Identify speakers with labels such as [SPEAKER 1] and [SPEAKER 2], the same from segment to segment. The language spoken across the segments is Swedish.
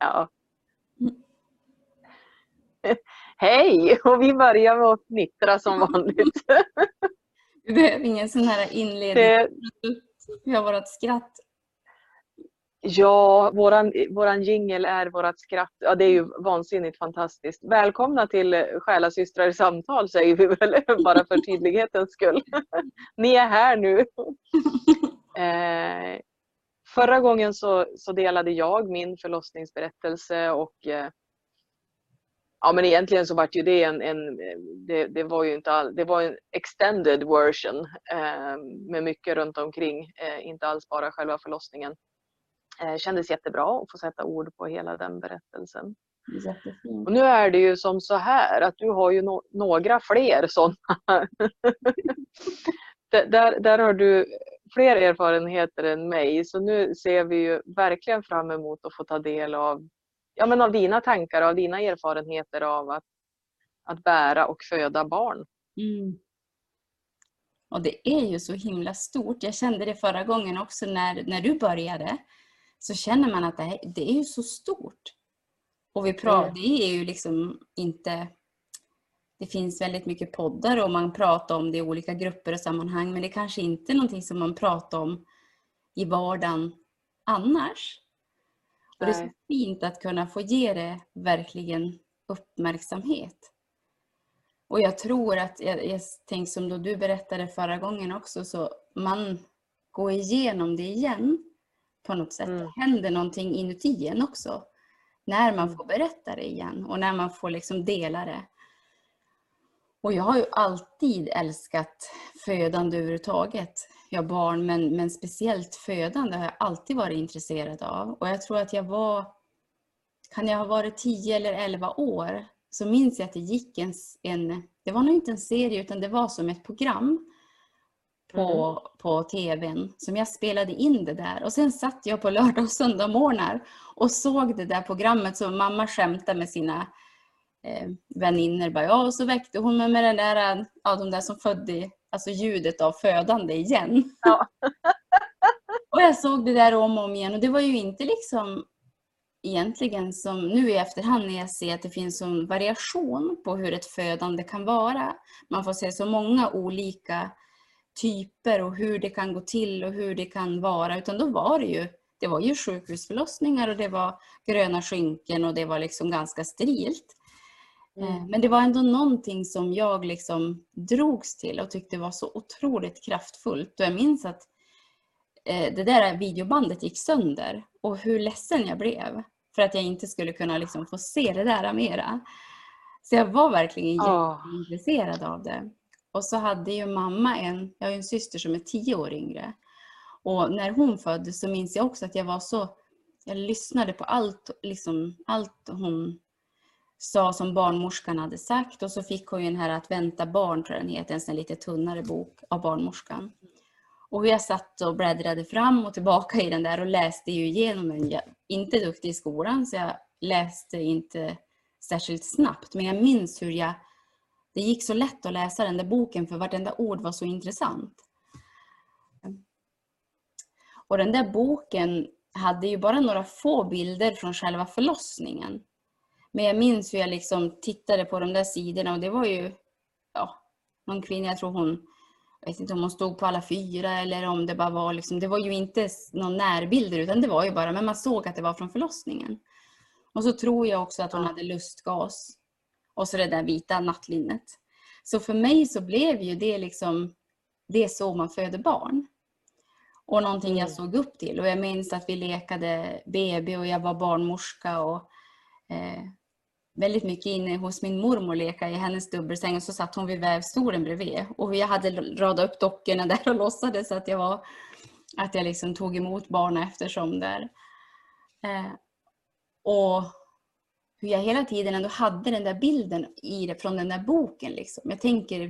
[SPEAKER 1] Ja. Hej! Och vi börjar med att fnittra som vanligt.
[SPEAKER 2] Vi behöver ingen sån här inledning.
[SPEAKER 1] Det,
[SPEAKER 2] Vi har vårt skratt.
[SPEAKER 1] ja, våran, våran jingel är vårat skratt. Ja, det är ju vansinnigt fantastiskt. Välkomna till Själasystrar i samtal säger vi väl bara för tydlighetens skull. Ni är här nu. Eh, förra gången så, så delade jag min förlossningsberättelse och eh, Ja men egentligen så var ju det en, en det, det, var ju inte all, det var en extended version eh, med mycket runt omkring, eh, inte alls bara själva förlossningen. Eh, kändes jättebra att få sätta ord på hela den berättelsen.
[SPEAKER 2] Jättefint.
[SPEAKER 1] Och nu är det ju som så här att du har ju no några fler sådana. där, där har du fler erfarenheter än mig så nu ser vi ju verkligen fram emot att få ta del av ja, men av dina tankar och av dina erfarenheter av att, att bära och föda barn.
[SPEAKER 2] Mm. Och det är ju så himla stort. Jag kände det förra gången också när, när du började. Så känner man att det, här, det är ju så stort. Och vi pratar,
[SPEAKER 1] Mm.
[SPEAKER 2] det är ju liksom inte... Det finns väldigt mycket poddar och man pratar om det i olika grupper och sammanhang. Men det kanske inte är någonting som man pratar om i vardagen annars. Och det är så
[SPEAKER 1] Nej.
[SPEAKER 2] fint att kunna få ge det verkligen uppmärksamhet. Och jag tror att, jag, jag tänker som då du berättade förra gången också, så man går igenom det igen på något sätt.
[SPEAKER 1] Mm.
[SPEAKER 2] Det händer någonting inuti en också. När man
[SPEAKER 1] Mm.
[SPEAKER 2] får berätta det igen och när man får liksom dela det. Och jag har ju alltid älskat födande överhuvudtaget. Jag har barn, men, men speciellt födande har jag alltid varit intresserad av. Och jag tror att jag var, kan jag ha varit 10 eller 11 år, så minns jag att det gick en, en det var nog inte en serie utan det var som ett program på, på tvn som jag spelade in det där. Och sen satt jag på lördag och söndagsmorgnar och såg det där programmet som mamma skämtade med sina eh, väninnor. Bara, ja, och så väckte hon mig med den där, ja, de där som födde, alltså ljudet av födande igen.
[SPEAKER 1] Ja.
[SPEAKER 2] och jag såg det där om och om igen och det var ju inte liksom egentligen som nu i efterhand när jag ser att det finns en variation på hur ett födande kan vara. Man får se så många olika typer och hur det kan gå till och hur det kan vara. Utan då var det ju, det var ju sjukhusförlossningar och det var gröna skynken och det var liksom ganska sterilt. Eh,
[SPEAKER 1] Mm.
[SPEAKER 2] Men det var ändå någonting som jag liksom drogs till och tyckte var så otroligt kraftfullt. Och jag minns att eh, det där videobandet gick sönder och hur ledsen jag blev för att jag inte skulle kunna liksom få se det där mera. Så jag var verkligen
[SPEAKER 1] Ja.
[SPEAKER 2] jätteintresserad av det. Och så hade ju mamma en, jag har en syster som är tio år yngre. Och när hon föddes så minns jag också att jag var så, jag lyssnade på allt, liksom, allt hon sa som barnmorskan hade sagt och så fick hon ju den här Att vänta barn, tror jag den heter, en sån lite tunnare bok av barnmorskan. Och jag satt och bläddrade fram och tillbaka i den där och läste ju igenom den. Jag är inte duktig i skolan så jag läste inte särskilt snabbt men jag minns hur jag det gick så lätt att läsa den där boken för vartenda ord var så intressant. Och den där boken hade ju bara några få bilder från själva förlossningen. Men jag minns hur jag liksom tittade på de där sidorna och det var ju ja, någon kvinna, jag tror hon, jag vet inte om hon stod på alla fyra eller om det bara var liksom, det var ju inte någon närbilder utan det var ju bara, men man såg att det var från förlossningen. Och så tror jag också att hon hade lustgas och så det där vita nattlinnet. Så för mig så blev ju det liksom, det är så man föder barn. Och någonting jag
[SPEAKER 1] Mm.
[SPEAKER 2] såg upp till. Och jag minns att vi lekade BB och jag var barnmorska och eh, väldigt mycket inne hos min mormor leka i hennes dubbelsäng och så satt hon vid vävstolen bredvid. Och jag hade radat upp dockorna där och låtsades att jag var att jag liksom tog emot barnen eftersom där. Eh, och hur jag hela tiden ändå hade den där bilden i det, från den där boken. Liksom. Jag tänker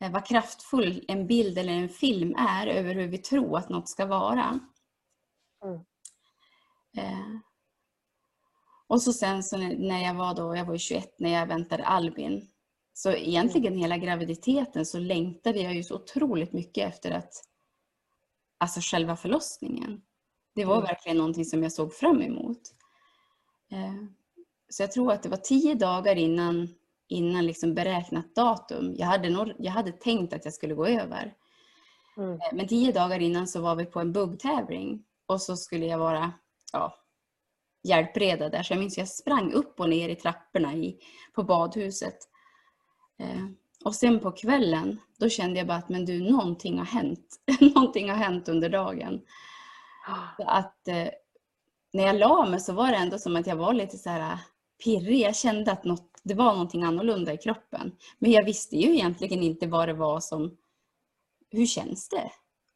[SPEAKER 2] eh, vad kraftfull en bild eller en film är över hur vi tror att något ska vara.
[SPEAKER 1] Mm.
[SPEAKER 2] Eh, och så sen så när- jag var då, jag var ju 21 när jag väntade Albin. Så egentligen hela graviditeten så längtade jag ju så otroligt mycket efter att, alltså själva förlossningen. Det var
[SPEAKER 1] Mm.
[SPEAKER 2] verkligen någonting som jag såg fram emot. Eh, Så jag tror att det var tio dagar innan, innan liksom beräknat datum. Jag hade, nog, jag hade tänkt att jag skulle gå över.
[SPEAKER 1] Mm.
[SPEAKER 2] Eh, Men tio dagar innan så var vi på en buggtävling och så skulle jag vara ja, hjälpreda där. Så jag minns att jag sprang upp och ner i trapporna i, på badhuset. Eh, och sen på kvällen, då kände jag bara att men du, någonting har hänt. någonting har hänt under dagen. Så att eh, när jag la mig så var det ändå som att jag var lite så här pirrig. Jag kände att något, det var någonting annorlunda i kroppen. Men jag visste ju egentligen inte vad det var som... Hur känns det?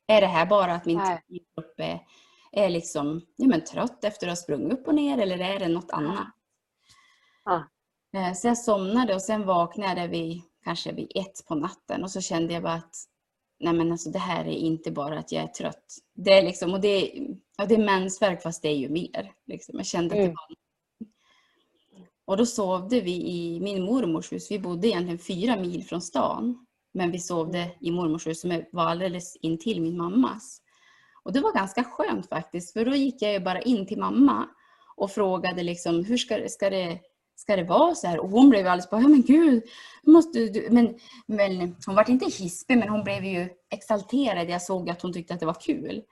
[SPEAKER 2] Är det här bara att min kropp är, är liksom, ja, men trött efter att ha sprungit upp och ner eller är det något annat?
[SPEAKER 1] Ja.
[SPEAKER 2] Eh, Så jag somnade och sen vaknade vid, kanske vid ett på natten och så kände jag bara att nej men alltså det här är inte bara att jag är trött. Det är liksom, och det ja, det är mensvärk fast det är ju mer. Liksom. Jag kände att det
[SPEAKER 1] Mm.
[SPEAKER 2] var och då sovde vi i min mormors hus. Vi bodde egentligen fyra mil från stan. Men vi sovde i mormors hus som var alldeles intill min mammas. Och det var ganska skönt faktiskt. För då gick jag bara in till mamma och frågade liksom hur ska, ska, det, ska det vara så här? Och hon blev alldeles bara, ja men gud, måste du... Men, men hon var inte hispig men hon blev ju exalterad. Jag såg att hon tyckte att det var kul.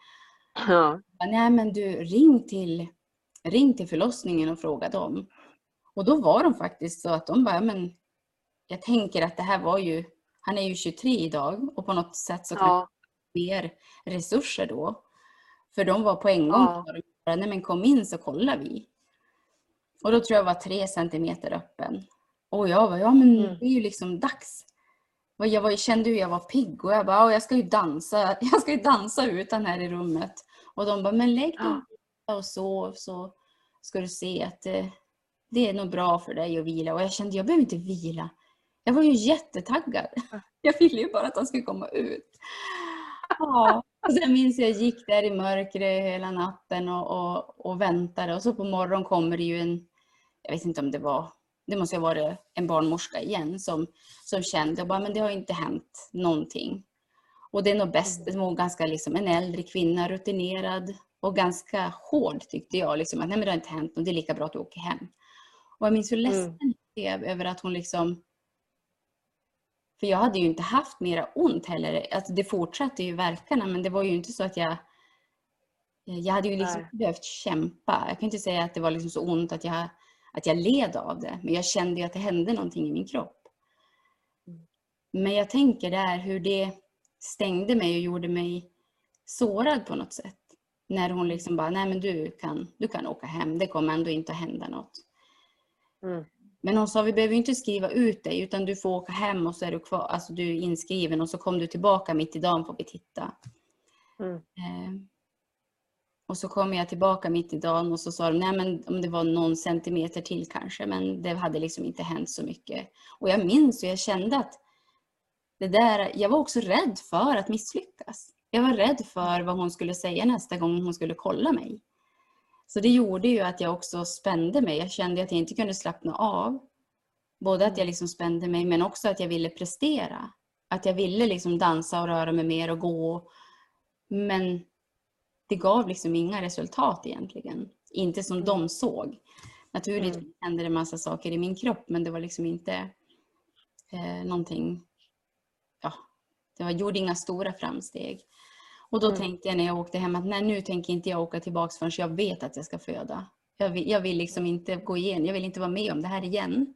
[SPEAKER 1] Ja.
[SPEAKER 2] Nej men du, ring till, ring till förlossningen och fråga dem. Och då var de faktiskt så att de bara, men jag tänker att det här var ju, han är ju 23 idag och på något sätt så
[SPEAKER 1] Ja.
[SPEAKER 2] Mer resurser då. För de var på en gång
[SPEAKER 1] Ja.
[SPEAKER 2] Bara, Nej men kom in så kollar vi. Och då tror jag var tre centimeter öppen. Och jag var, ja men
[SPEAKER 1] Mm.
[SPEAKER 2] det är ju liksom dags. Och jag var, kände hur jag var pigg och jag bara, "Ja, jag ska ju dansa, jag ska ju dansa utan här i rummet. Och de bara, men lägg dig
[SPEAKER 1] Ja.
[SPEAKER 2] och sov så ska du se att det, det är nog bra för dig att vila. Och jag kände, jag behöver inte vila. Jag var ju jättetaggad. Jag ville ju bara att han skulle komma ut. Ja. Och sen minns jag, jag gick där i mörkret hela natten och, och, och väntade. Och så på morgonen kommer det ju en, jag vet inte om det var, det måste ha varit en barnmorska igen som, som kände, bara, men det har inte hänt någonting. Och det är nog bäst, det var ganska liksom en äldre kvinna, rutinerad och ganska hård tyckte jag. Liksom, att nej men det har inte hänt och det är lika bra att du åker hem. Och jag minns hur ledsen jag blev över att hon liksom för jag hade ju inte haft mera ont heller. Alltså det fortsatte ju verkarna men det var ju inte så att jag jag hade ju liksom
[SPEAKER 1] Nej.
[SPEAKER 2] behövt kämpa. Jag kan inte säga att det var liksom så ont att jag, att jag led av det. Men jag kände ju att det hände någonting i min kropp.
[SPEAKER 1] Mm.
[SPEAKER 2] Men jag tänker där hur det stängde mig och gjorde mig sårad på något sätt. När hon liksom bara, nej men du kan, du kan åka hem. Det kommer ändå inte att hända något.
[SPEAKER 1] Mm.
[SPEAKER 2] Men hon sa vi behöver inte skriva ut dig utan du får åka hem och så är du kvar, alltså du är inskriven och så kom du tillbaka mitt i dagen får vi titta.
[SPEAKER 1] Mm.
[SPEAKER 2] Eh, och så kom jag tillbaka mitt i dagen och så sa de nej men om det var någon centimeter till kanske men det hade liksom inte hänt så mycket. Och jag minns och jag kände att det där, jag var också rädd för att misslyckas. Jag var rädd för vad hon skulle säga nästa gång hon skulle kolla mig. Så det gjorde ju att jag också spände mig. Jag kände att jag inte kunde slappna av. Både att jag liksom spände mig men också att jag ville prestera. Att jag ville liksom dansa och röra mig mer och gå. Men det gav liksom inga resultat egentligen. Inte som
[SPEAKER 1] Mm.
[SPEAKER 2] de såg. Naturligtvis
[SPEAKER 1] Mm.
[SPEAKER 2] hände det massa saker i min kropp men det var liksom inte eh, någonting... Ja, det var, gjorde inga stora framsteg. Och då
[SPEAKER 1] Mm.
[SPEAKER 2] tänkte jag när jag åkte hem att nej, nu tänker inte jag åka tillbaka förrän jag vet att jag ska föda. Jag vill, jag vill liksom inte gå igen, jag vill inte vara med om det här igen.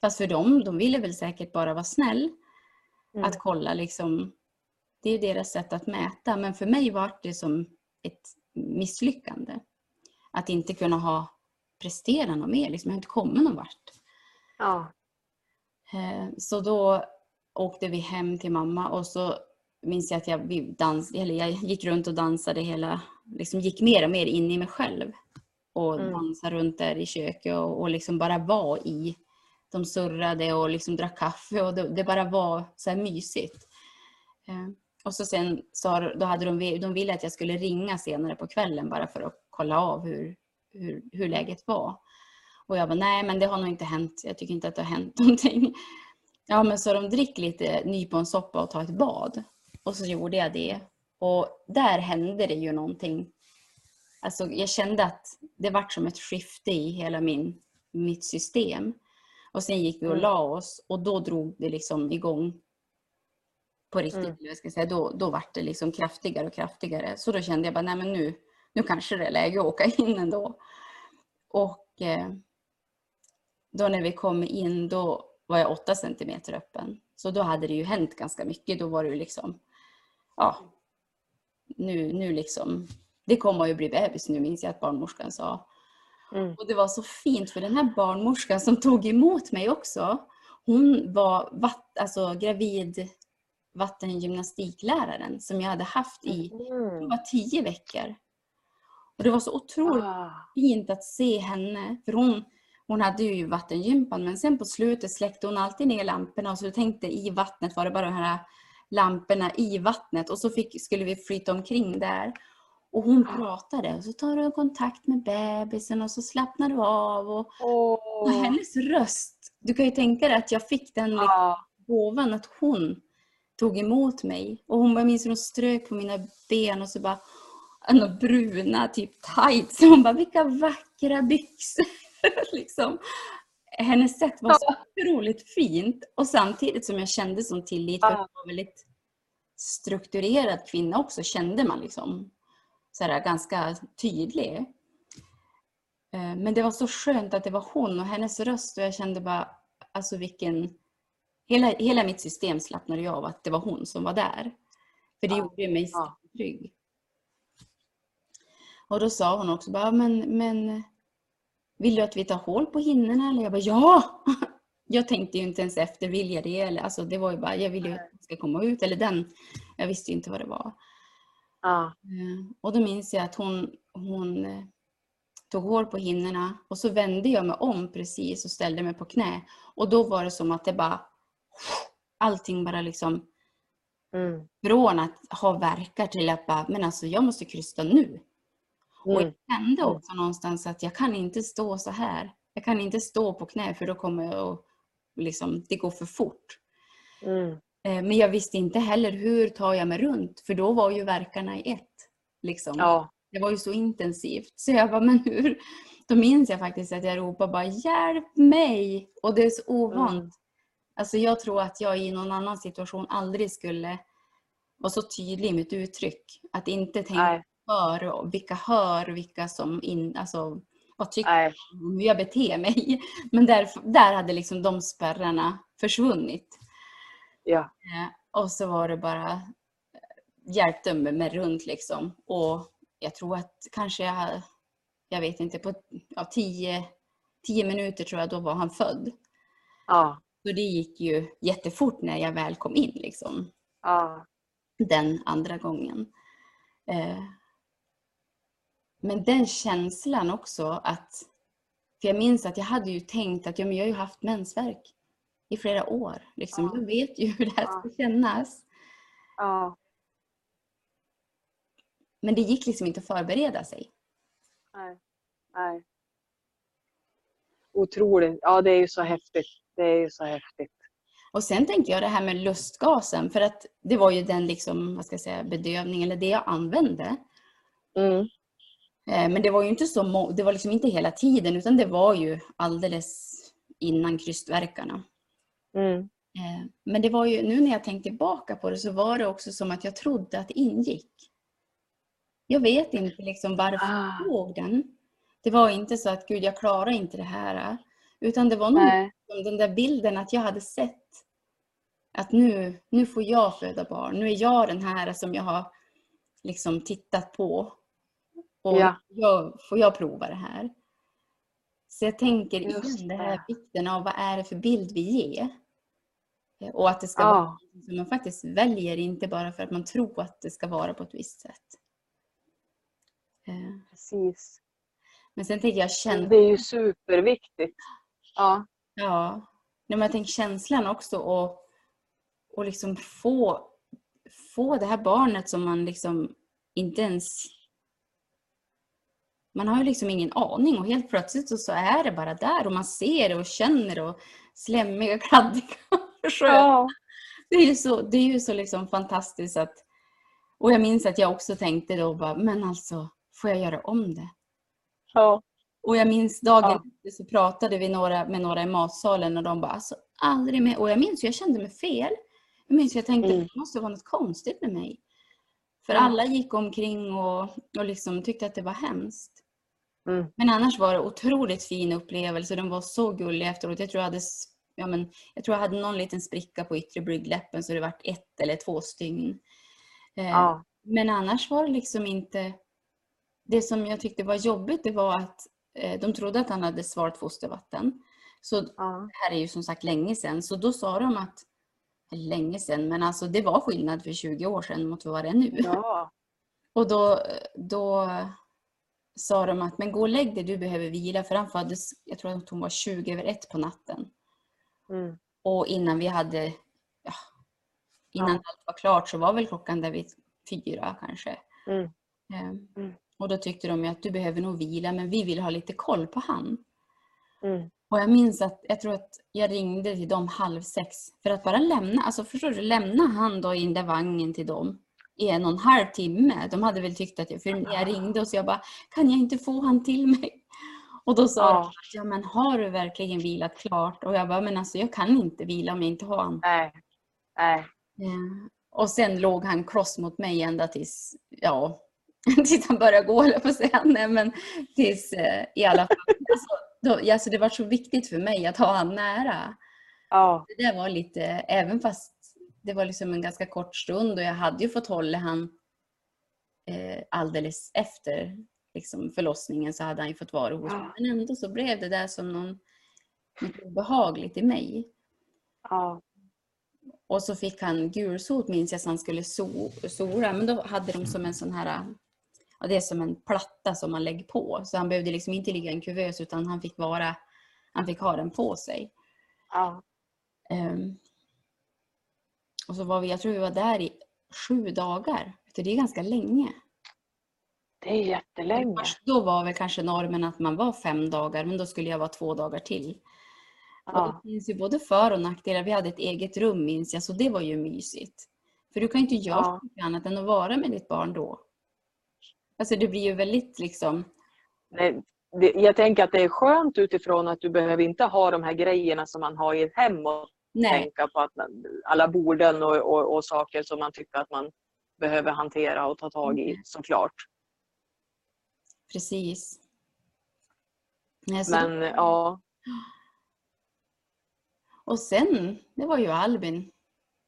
[SPEAKER 2] Fast för dem, de ville väl säkert bara vara snäll.
[SPEAKER 1] Mm.
[SPEAKER 2] Att kolla liksom, det är deras sätt att mäta. Men för mig var det som ett misslyckande. Att inte kunna ha presterat något mer, liksom. jag har inte kommit någon vart.
[SPEAKER 1] Ja.
[SPEAKER 2] Eh, Så då åkte vi hem till mamma och så minns jag att jag, dans, eller jag gick runt och dansade hela, liksom gick mer och mer in i mig själv. Och
[SPEAKER 1] Mm.
[SPEAKER 2] dansade runt där i köket och, och liksom bara var i. De surrade och liksom drack kaffe och det, det bara var så här mysigt. Eh, Och så sen sa, då hade de, de ville att jag skulle ringa senare på kvällen bara för att kolla av hur, hur, hur läget var. Och jag bara, nej men det har nog inte hänt. Jag tycker inte att det har hänt någonting. Ja men så de drick lite nyponsoppa och ta ett bad. Och så gjorde jag det. Och där hände det ju någonting Alltså jag kände att det vart som ett skifte i hela min, mitt system. Och sen gick vi och
[SPEAKER 1] Mm.
[SPEAKER 2] la oss och då drog det liksom igång på riktigt.
[SPEAKER 1] Mm.
[SPEAKER 2] Jag ska säga. Då, då vart det liksom kraftigare och kraftigare. Så då kände jag bara, nej men nu, nu kanske det är läge att åka in ändå. Och eh, då när vi kom in då var jag åtta centimeter öppen. Så då hade det ju hänt ganska mycket. Då var det ju liksom, ja, nu, nu liksom, det kommer ju bli bebis nu minns jag att barnmorskan sa.
[SPEAKER 1] Mm.
[SPEAKER 2] Och det var så fint för den här barnmorskan som tog emot mig också, hon var vatt, alltså gravid vattengymnastikläraren som jag hade haft i
[SPEAKER 1] Mm.
[SPEAKER 2] var tio veckor. Och det var så otroligt
[SPEAKER 1] Ah.
[SPEAKER 2] fint att se henne. För hon, hon hade ju vattengympan men sen på slutet släckte hon alltid ner lamporna och så tänkte i vattnet var det bara de här lamporna i vattnet och så fick, skulle vi flyta omkring där. Och hon pratade och så tar du kontakt med bebisen och så slappnar du av. Och, och
[SPEAKER 1] Åh.
[SPEAKER 2] hennes röst, du kan ju tänka dig att jag fick den liksom
[SPEAKER 1] Ja.
[SPEAKER 2] gåvan att hon tog emot mig. Och hon bara minns hur hon strök på mina ben och så bara några bruna typ tights. Hon bara vilka vackra byxor. liksom. Hennes sätt var så otroligt fint och samtidigt som jag kände som tillit för hon var väldigt strukturerad kvinna också kände man liksom så här, ganska tydlig. Eh, Men det var så skönt att det var hon och hennes röst och jag kände bara alltså vilken hela, hela mitt system slappnade ju av att det var hon som var där. För det
[SPEAKER 1] Ja,
[SPEAKER 2] gjorde mig
[SPEAKER 1] ja.
[SPEAKER 2] trygg. Och då sa hon också bara, men, men vill du att vi tar hål på hinnorna? Eller jag bara, ja! Jag tänkte ju inte ens efter, vill jag det? Eller, alltså, det var ju bara, jag vill ju att det ska komma ut. Eller den, jag visste ju inte vad det var.
[SPEAKER 1] Ja.
[SPEAKER 2] Eh, Och då minns jag att hon, hon eh, tog hål på hinnorna och så vände jag mig om precis och ställde mig på knä. Och då var det som att det bara, allting bara liksom
[SPEAKER 1] Mm.
[SPEAKER 2] från att ha verkar till att bara, men alltså jag måste krysta nu. Och
[SPEAKER 1] Mm.
[SPEAKER 2] jag kände
[SPEAKER 1] Mm.
[SPEAKER 2] också någonstans att jag kan inte stå så här. Jag kan inte stå på knä för då kommer jag att, liksom, det går för fort.
[SPEAKER 1] Mm.
[SPEAKER 2] Eh, Men jag visste inte heller hur tar jag mig runt för då var ju verkarna i ett. Liksom.
[SPEAKER 1] Ja.
[SPEAKER 2] Det var ju så intensivt. Så jag bara, men hur? Då minns jag faktiskt att jag ropade bara hjälp mig! Och det är så ovant.
[SPEAKER 1] Mm.
[SPEAKER 2] Alltså jag tror att jag i någon annan situation aldrig skulle vara så tydlig i mitt uttryck. Att inte tänka
[SPEAKER 1] Nej.
[SPEAKER 2] För och vilka hör, vilka som in, alltså vad tycker
[SPEAKER 1] Nej.
[SPEAKER 2] om hur jag beter mig. Men där, där hade liksom de spärrarna försvunnit.
[SPEAKER 1] Ja.
[SPEAKER 2] Eh, Och så var det bara eh, hjälpte mig med runt liksom. Och jag tror att kanske jag, jag vet inte, på ja, tio, tio minuter tror jag då var han född.
[SPEAKER 1] Ja.
[SPEAKER 2] Så det gick ju jättefort när jag väl kom in liksom.
[SPEAKER 1] Ja.
[SPEAKER 2] Den andra gången. Men den känslan också att, för jag minns att jag hade ju tänkt att ja, men jag har ju haft mensvärk i flera år. Liksom.
[SPEAKER 1] Ja.
[SPEAKER 2] Jag vet ju hur det här ska kännas.
[SPEAKER 1] Ja.
[SPEAKER 2] Men det gick liksom inte att förbereda sig.
[SPEAKER 1] Nej. Nej. Otroligt. Ja, det är ju så häftigt. Det är ju så häftigt.
[SPEAKER 2] Och sen tänker jag det här med lustgasen, för att det var ju den liksom, vad ska jag säga, bedövning, eller det jag använde.
[SPEAKER 1] Mm.
[SPEAKER 2] Eh, Men det var ju inte så det var liksom inte hela tiden, utan det var ju alldeles innan krystverkarna.
[SPEAKER 1] Mm.
[SPEAKER 2] Eh, Men det var ju, nu när jag tänkte tillbaka på det så var det också som att jag trodde att det ingick. Jag vet inte liksom varför
[SPEAKER 1] Ah.
[SPEAKER 2] jag såg den. Det var inte så att gud, jag klarar inte det här. Utan det var nog den där bilden att jag hade sett att nu, nu får jag föda barn. Nu är jag den här som jag har liksom tittat på. Och
[SPEAKER 1] Ja.
[SPEAKER 2] jag, får jag prova det här? Så jag tänker igen det här vikten av vad är det för bild vi ger. Eh, Och att det ska vara
[SPEAKER 1] Ja.
[SPEAKER 2] något som man faktiskt väljer, inte bara för att man tror att det ska vara på ett visst sätt. Eh,
[SPEAKER 1] Precis.
[SPEAKER 2] Men sen tänker jag känslan.
[SPEAKER 1] Det är ju superviktigt. Ja.
[SPEAKER 2] Ja, men jag tänker känslan också och, och liksom få, få det här barnet som man liksom inte ens... Man har ju liksom ingen aning och helt plötsligt så, så är det bara där och man ser det och känner det och slemmiga, kladdiga.
[SPEAKER 1] Ja.
[SPEAKER 2] Det är ju så, det är ju så liksom fantastiskt att... Och jag minns att jag också tänkte då bara, men alltså får jag göra om det?
[SPEAKER 1] Ja.
[SPEAKER 2] Och jag minns dagen
[SPEAKER 1] Ja.
[SPEAKER 2] efter så pratade vi några, med några i matsalen och de bara alltså aldrig mer. Och jag minns jag kände mig fel. Jag minns jag tänkte
[SPEAKER 1] Mm.
[SPEAKER 2] det måste vara något konstigt med mig. För alla gick omkring och, och liksom tyckte att det var hemskt.
[SPEAKER 1] Mm.
[SPEAKER 2] Men annars var det otroligt fin upplevelse. De var så gulliga efteråt. Jag tror jag hade, ja, men, jag, tror jag hade någon liten spricka på yttre blygdläppen så det vart ett eller två stygn. Eh,
[SPEAKER 1] Ja.
[SPEAKER 2] Men annars var det liksom inte... Det som jag tyckte var jobbigt det var att eh, de trodde att han hade svalt fostervatten. Så det
[SPEAKER 1] Ja.
[SPEAKER 2] här är ju som sagt länge sedan. Så då sa de att, länge sedan, men alltså det var skillnad för 20 år sedan mot vad det är nu.
[SPEAKER 1] Ja.
[SPEAKER 2] Och då, då sa de att men gå och lägg dig, du behöver vila. För han föddes, jag tror att hon var 20 över ett på natten.
[SPEAKER 1] Mm.
[SPEAKER 2] Och innan vi hade, ja, innan
[SPEAKER 1] Ja.
[SPEAKER 2] allt var klart så var väl klockan där vid fyra kanske.
[SPEAKER 1] Mm.
[SPEAKER 2] Ehm,
[SPEAKER 1] Mm.
[SPEAKER 2] Och då tyckte de att du behöver nog vila men vi vill ha lite koll på han.
[SPEAKER 1] Mm.
[SPEAKER 2] Och jag minns att jag tror att jag ringde till dem halv sex för att bara lämna, alltså förstår du, lämna han då i den där vagnen till dem i en och en halv timme. De hade väl tyckt att jag, för jag ringde och så jag bara, kan jag inte få han till mig? Och då sa
[SPEAKER 1] Ja.
[SPEAKER 2] de, ja men har du verkligen vilat klart? Och jag bara, men alltså jag kan inte vila om jag inte har han.
[SPEAKER 1] Nej. Nej.
[SPEAKER 2] Eh, Och sen låg han kloss mot mig ända tills, ja, tills han började gå jag på att säga. Nej men tills eh, i alla fall. Alltså, då, alltså det var så viktigt för mig att ha han nära.
[SPEAKER 1] Ja.
[SPEAKER 2] Det där var lite, även fast det var liksom en ganska kort stund och jag hade ju fått hålla han eh, alldeles efter liksom förlossningen så hade han ju fått vara hos mig. Men ändå så blev det där som någon, något obehagligt i mig.
[SPEAKER 1] Ja.
[SPEAKER 2] Och så fick han gulsot minns jag så han skulle so, sola. Men då hade de som en sån här, ja, det är som en platta som man lägger på. Så han behövde liksom inte ligga i en kuvös utan han fick vara, han fick ha den på sig.
[SPEAKER 1] Ja.
[SPEAKER 2] Ehm, och så var vi, jag tror vi var där i sju dagar. Det är ganska länge.
[SPEAKER 1] Det är jättelänge.
[SPEAKER 2] Då var väl kanske normen att man var fem dagar men då skulle jag vara två dagar till. Och
[SPEAKER 1] Ja.
[SPEAKER 2] det finns ju både för och nackdelar. Vi hade ett eget rum minns jag så det var ju mysigt. För du kan ju inte göra
[SPEAKER 1] Ja.
[SPEAKER 2] mycket annat än att vara med ditt barn då. Alltså det blir ju väldigt liksom,
[SPEAKER 1] Nej, det, jag tänker att det är skönt utifrån att du behöver inte ha de här grejerna som man har i ett hem och
[SPEAKER 2] nej,
[SPEAKER 1] tänka på att alla borden och, och, och saker som man tycker att man behöver hantera och ta tag i såklart.
[SPEAKER 2] precis. Nej, så
[SPEAKER 1] Men ja,
[SPEAKER 2] Och sen, det var ju Albin,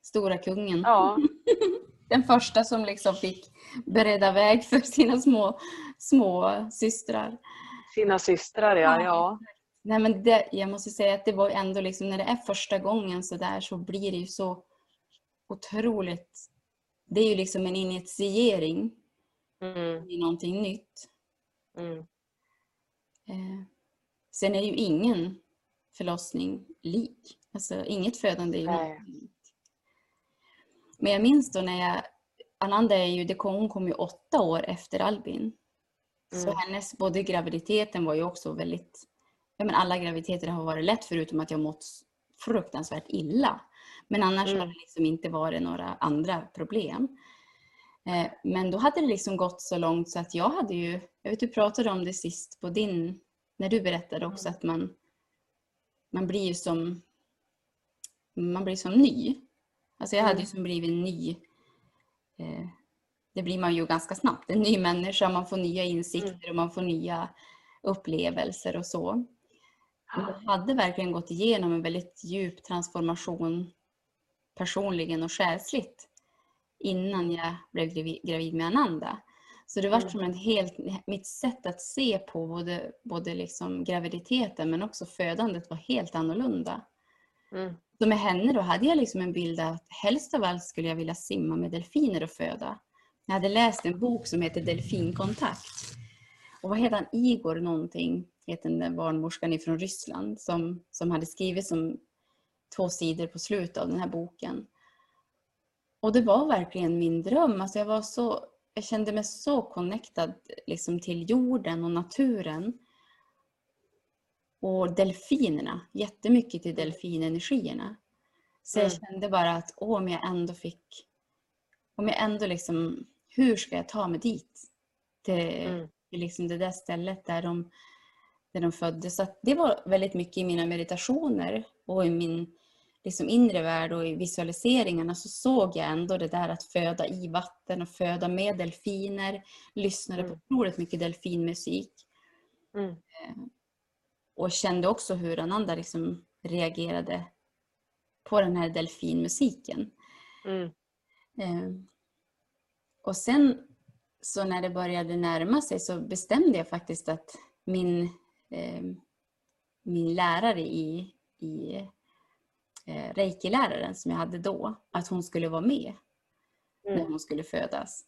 [SPEAKER 2] stora kungen.
[SPEAKER 1] ja,
[SPEAKER 2] Den första som liksom fick bereda väg för sina små, små systrar.
[SPEAKER 1] sina systrar ja.
[SPEAKER 2] Ja. Nej, men det, jag måste säga att det var ändå liksom, när det är första gången så där så blir det ju så otroligt. Det är ju liksom en initiering
[SPEAKER 1] Mm,
[SPEAKER 2] i någonting nytt.
[SPEAKER 1] mm,
[SPEAKER 2] Eh, sen är det ju ingen förlossning lik. Alltså inget födande är ju
[SPEAKER 1] Nej.
[SPEAKER 2] likt. Men jag minns då när jag, Ananda är ju, det kom, hon kom ju åtta år efter Albin. Så
[SPEAKER 1] Mm.
[SPEAKER 2] hennes, både graviditeten var ju också väldigt, ja men alla graviditeter har varit lätt förutom att jag mått fruktansvärt illa. Men annars
[SPEAKER 1] Mm.
[SPEAKER 2] har det liksom inte varit några andra problem. Eh, Men då hade det liksom gått så långt så att jag hade ju, jag vet du pratade om det sist på din, när du berättade också
[SPEAKER 1] Mm.
[SPEAKER 2] att man, man blir ju som, man blir som ny. Alltså jag hade ju
[SPEAKER 1] Mm.
[SPEAKER 2] som blivit ny, eh, det blir man ju ganska snabbt, en ny människa, man får nya insikter och man får nya upplevelser och så. Jag hade verkligen gått igenom en väldigt djup transformation personligen och själsligt innan jag blev gravi- gravid med Ananda. Så det var
[SPEAKER 1] Mm.
[SPEAKER 2] som en helt, mitt sätt att se på både, både liksom graviditeten men också födandet var helt annorlunda.
[SPEAKER 1] Mm.
[SPEAKER 2] Så med henne då hade jag liksom en bild av att helst av allt skulle jag vilja simma med delfiner och föda. Jag hade läst en bok som heter Delfinkontakt. Och vad heter han? Igor någonting, heter den där barnmorskan ifrån Ryssland som, som hade skrivit som två sidor på slutet av den här boken. Och det var verkligen min dröm. Alltså jag, var så, jag kände mig så connectad liksom till jorden och naturen. Och delfinerna, jättemycket till delfinenergierna. Så jag
[SPEAKER 1] Mm.
[SPEAKER 2] kände bara att åh, om jag ändå fick, om jag ändå liksom, hur ska jag ta mig dit? Till,
[SPEAKER 1] Mm.
[SPEAKER 2] till liksom det där stället där de, där de föddes. Så det var väldigt mycket i mina meditationer och i min liksom inre värld och i visualiseringarna så såg jag ändå det där att föda i vatten och föda med delfiner. Lyssnade mm. på otroligt mycket delfinmusik. Mm. Eh, och kände också hur Ananda liksom reagerade på den här delfinmusiken. Mm. Eh, och sen så när det började närma sig så bestämde jag faktiskt att min, min lärare i, i eh, reiki-läraren som jag hade då, att hon skulle vara med mm. när hon skulle födas.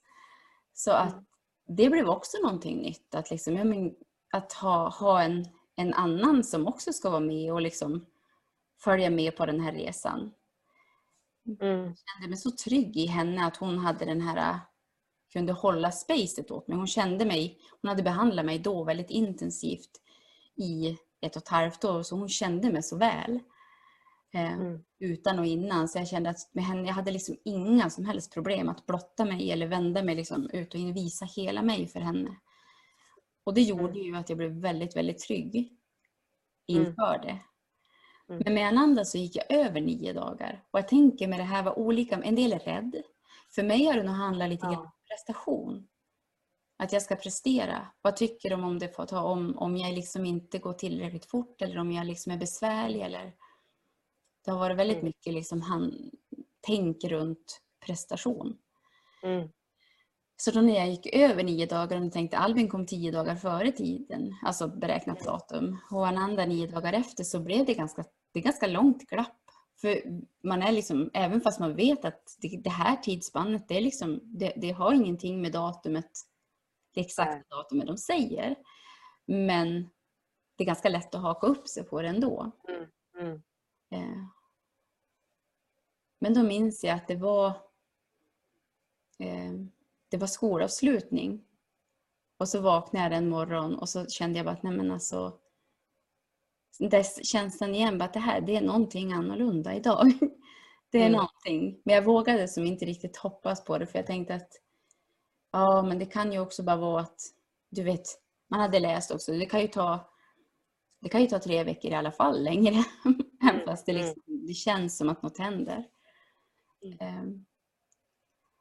[SPEAKER 2] Så att mm. det blev också någonting nytt. Att, liksom, ja, men, att ha, ha en, en annan som också ska vara med och liksom följa med på den här resan. Mm. Jag kände mig så trygg i henne att hon hade den här kunde hålla spacet åt mig. Hon kände mig, hon hade behandlat mig då väldigt intensivt i ett och ett halvt år så hon kände mig så väl. Eh, mm. Utan och innan. Så jag kände att med henne, jag hade liksom inga som helst problem att blotta mig eller vända mig liksom ut och in, visa hela mig för henne. Och det gjorde mm. ju att jag blev väldigt, väldigt trygg inför mm. det. Mm. Men med Ananda så gick jag över nio dagar. Och jag tänker med det här var olika. En del är rädd. För mig har det nog handlat lite grann om prestation. Att jag ska prestera. Vad tycker de om det får ta om, om jag liksom inte går tillräckligt fort eller om jag liksom är besvärlig eller det har varit väldigt mm. mycket liksom han, tänk runt prestation. Mm. Så då när jag gick över nio dagar och tänkte Albin kom tio dagar före tiden, alltså beräknat mm. datum, och Ananda nio dagar efter så blev det ganska, det ganska långt glapp. För man är liksom, även fast man vet att det, det här tidsspannet, det, är liksom, det, det, har ingenting med datumet, det exakta datumet de säger. Men det är ganska lätt att haka upp sig på det ändå. Mm. Mm. Eh. Men då minns jag att det var eh, det var skolavslutning. Och så vaknade jag en morgon och så kände jag bara att nej men alltså det känslan igen bara att det här det är någonting annorlunda idag. Det är mm. någonting. Men jag vågade som inte riktigt hoppas på det för jag tänkte att ja men det kan ju också bara vara att du vet man hade läst också det kan ju ta det kan ju ta tre veckor i alla fall längre. Även mm, fast det, mm. liksom, det känns som att något händer. Mm.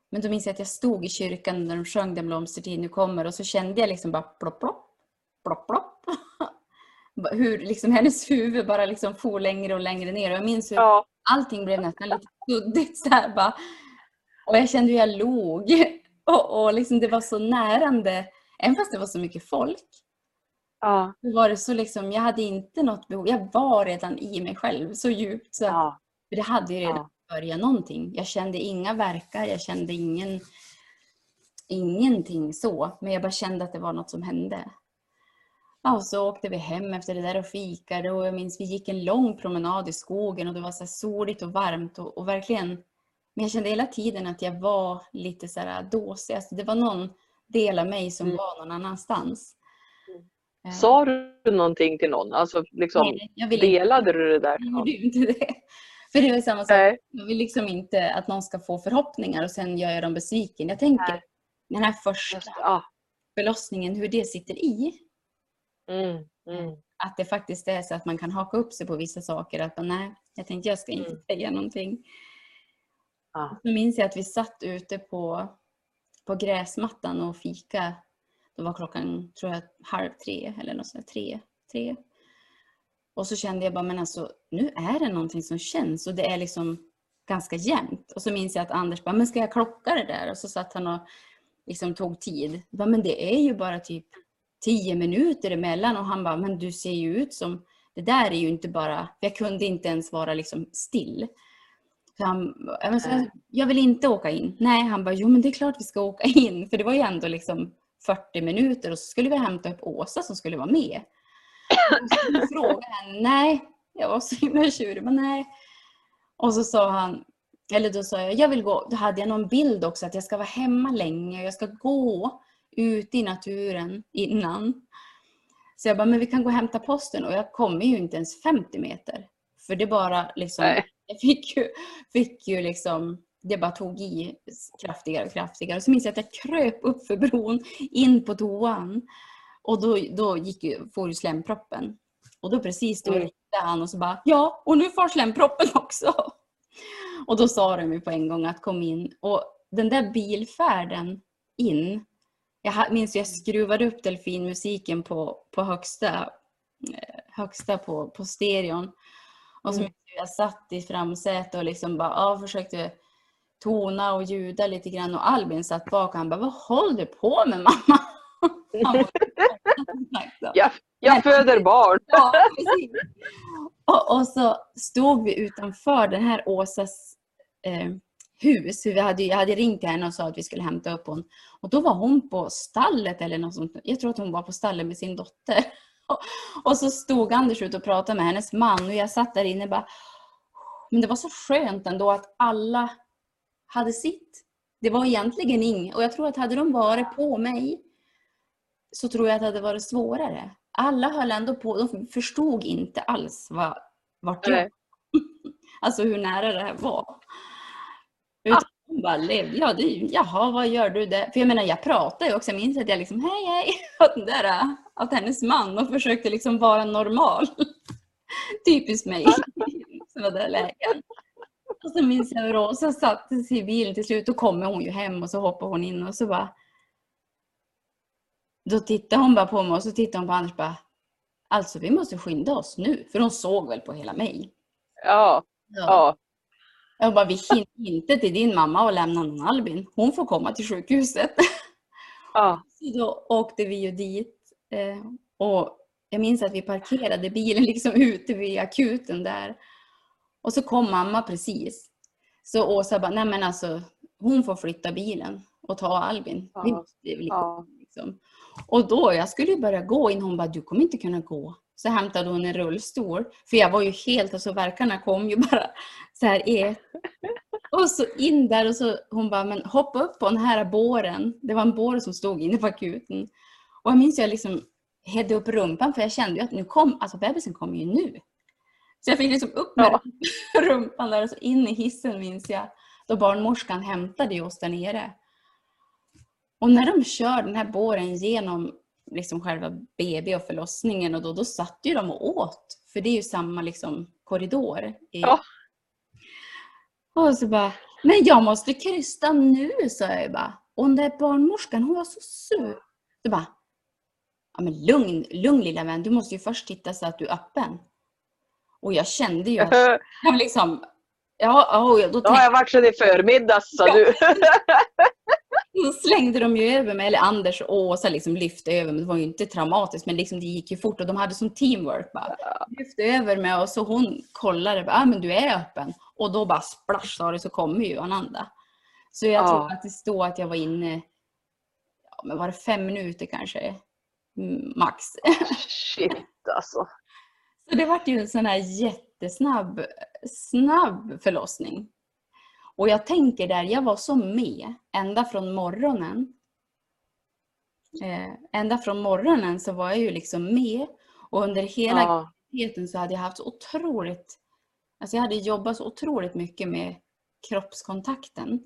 [SPEAKER 2] Men då minns jag att jag stod i kyrkan när de sjöng Den blomstertid nu kommer och så kände jag liksom bara plopp, plopp, plopp, plopp. Hur liksom hennes huvud bara liksom for längre och längre ner. Och jag minns hur ja. allting blev nästan lite suddigt. Så här bara. Och jag kände hur jag log. Och, och liksom det var så närande, även fast det var så mycket folk. Ja. Var det så liksom, jag hade inte något behov. Jag var redan i mig själv så djupt. Så ja. För det hade ju redan ja. börjat någonting. Jag kände inga verkar, jag kände ingen, ingenting så. Men jag bara kände att det var något som hände. Ja, och så åkte vi hem efter det där och fikade och jag minns vi gick en lång promenad i skogen och det var så soligt och varmt och, och verkligen men jag kände hela tiden att jag var lite så här dåsig. Alltså det var någon del av mig som mm. var någon annanstans.
[SPEAKER 1] Eh. Sa du någonting till någon? Alltså, liksom, Nej, delade inte. du det där?
[SPEAKER 2] Jag gjorde inte det. För det är samma sak. Nej. Jag vill liksom inte att någon ska få förhoppningar och sen gör jag dem besviken. Jag tänker Nej. den här första ja. förlossningen, hur det sitter i. Mm, mm. Att det faktiskt är så att man kan haka upp sig på vissa saker. Att man, nej, jag tänkte jag ska inte mm. säga någonting. Ja. Så minns jag att vi satt ute på, på gräsmattan och fika då var klockan, tror jag, halv tre eller något sånt, tre, tre. Och så kände jag bara, men alltså nu är det någonting som känns och det är liksom ganska jämnt. Och så minns jag att Anders bara, men ska jag klocka det där? Och så satt han och liksom tog tid. Bara, men det är ju bara typ tio minuter emellan och han bara, men du ser ju ut som, det där är ju inte bara, jag kunde inte ens vara liksom still. Han, jag, jag vill inte åka in. Nej, han bara, jo men det är klart vi ska åka in. För det var ju ändå liksom 40 minuter och så skulle vi hämta upp Åsa som skulle vara med. Och så frågade henne, nej, jag var så himla tjurig, men nej. Och så sa han, eller då sa jag, jag vill gå, då hade jag någon bild också att jag ska vara hemma länge och jag ska gå ute i naturen innan. Så jag bara, men vi kan gå och hämta posten och jag kommer ju inte ens 50 meter. För det bara liksom, Nej. jag fick ju, fick ju liksom det bara tog i kraftigare och kraftigare. Och så minns jag att jag kröp upp för bron in på toan. Och då, då gick ju, får ju slemproppen. Och då precis då
[SPEAKER 1] Mm.
[SPEAKER 2] ringde han och så bara ja, och nu får slemproppen också. Och då sa de ju på en gång att kom in. Och den där bilfärden in. Jag minns jag skruvade upp delfinmusiken på, på högsta, eh, högsta på, på stereon. Och så
[SPEAKER 1] Mm.
[SPEAKER 2] jag satt i framsätet och liksom bara, ja, försökte tona och ljuda lite grann. Och Albin satt bak och han bara, vad håller du på med mamma?
[SPEAKER 1] Jag, jag föder barn.
[SPEAKER 2] Ja. Och, och så stod vi utanför den här Åsas eh, hus. Vi hade, jag hade ringt henne och sa att vi skulle hämta upp hon. Och då var hon på stallet eller något sånt. Jag tror att hon var på stallet med sin dotter. Och, så stod Anders ute och pratade med hennes man och jag satt där inne och bara Men det var så skönt ändå att alla hade sitt. Det var egentligen inget. Och jag tror att hade de varit på mig så tror jag att det hade varit svårare. Alla höll ändå på. De förstod inte alls vad, vart jag. Alltså hur nära det här var. Utan bara levde. Ja, det, jaha, vad gör du där? För jag menar, jag pratade ju också. Jag minns att jag liksom, hej, hej, åt den där, åt hennes man och försökte liksom vara normal. Typiskt mig. Sådana där lägen. Och så minns jag hur Rosa satte sig i bilen till slut. Då kommer hon ju hem och så hoppar hon in och så bara då tittar hon bara på mig och så tittar hon på Anders och bara Alltså vi måste skynda oss nu. För hon såg väl på hela mig.
[SPEAKER 1] Ja, ja.
[SPEAKER 2] Jag bara, vi hinner inte till din mamma och lämna någon Albin. Hon får komma till sjukhuset.
[SPEAKER 1] ja.
[SPEAKER 2] Så då åkte vi ju dit. Eh, och jag minns att vi parkerade bilen liksom ute vid akuten där. Och så kom mamma precis. Så Åsa bara, nej men alltså hon får flytta bilen och ta Albin. Vi
[SPEAKER 1] Ja.
[SPEAKER 2] måste bli
[SPEAKER 1] ja.
[SPEAKER 2] Liksom. Och då, jag skulle ju börja gå in, hon bara, du kommer inte kunna gå. Så hämtade hon en rullstol. För jag var ju helt, alltså verkarna kom ju bara så här i ett. Och så in där och så hon bara, men hoppa upp på den här båren. Det var en bår som stod inne på akuten. Och jag minns jag liksom hädde upp rumpan för jag kände ju att nu kom, alltså bebisen kommer ju nu. Så jag fick liksom upp med
[SPEAKER 1] Ja.
[SPEAKER 2] rumpan där och så in i hissen minns jag. Då barnmorskan hämtade oss där nere. Och när de kör den här båren genom liksom själva BB och förlossningen och då, då satt ju de och åt. För det är ju samma liksom korridor. I...
[SPEAKER 1] Ja.
[SPEAKER 2] Och så bara, men jag måste krysta nu, sa jag bara. Och den där barnmorskan, hon var så sur. Så bara, ja men lugn, lugn lilla vän, du måste ju först titta så att du är öppen. Och jag kände ju att jag liksom, ja, ja, då tänkte
[SPEAKER 1] jag varit sedan i förmiddags, sa
[SPEAKER 2] Ja.
[SPEAKER 1] du.
[SPEAKER 2] Då slängde de ju över mig, eller Anders och Åsa liksom lyfte över mig. Det var ju inte traumatiskt men liksom det gick ju fort och de hade som teamwork. Bara. Lyfte över mig och så hon kollade, ja ah, men du är öppen. Och då bara splash sa det så kommer ju Ananda. Så jag
[SPEAKER 1] Ja.
[SPEAKER 2] tror att det står att jag var inne, ja, men var det fem minuter kanske? Mm, Max.
[SPEAKER 1] Shit alltså.
[SPEAKER 2] Så det vart ju en sån här jättesnabb snabb förlossning. Och jag tänker där, jag var så med ända från morgonen. Eh, ända från morgonen så var jag ju liksom med och under hela
[SPEAKER 1] Ja.
[SPEAKER 2] graviditeten så hade jag haft så otroligt, alltså jag hade jobbat så otroligt mycket med kroppskontakten.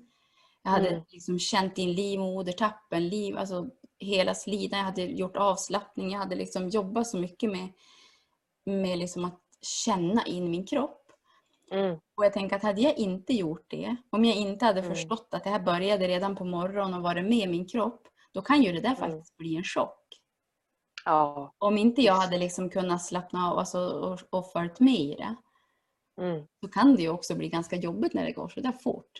[SPEAKER 2] Jag hade
[SPEAKER 1] Mm.
[SPEAKER 2] liksom känt in livmodertappen, liv, alltså hela slidan, jag hade gjort avslappning, jag hade liksom jobbat så mycket med, med liksom att känna in min kropp.
[SPEAKER 1] Mm.
[SPEAKER 2] Och jag tänker att hade jag inte gjort det, om jag inte hade
[SPEAKER 1] Mm.
[SPEAKER 2] förstått att det här började redan på morgonen och varit med min kropp, då kan ju det där
[SPEAKER 1] Mm.
[SPEAKER 2] faktiskt bli en chock.
[SPEAKER 1] Ja.
[SPEAKER 2] Om inte jag hade liksom kunnat slappna av alltså, och, och följt med i det,
[SPEAKER 1] Mm.
[SPEAKER 2] så kan det ju också bli ganska jobbigt när det går så där fort.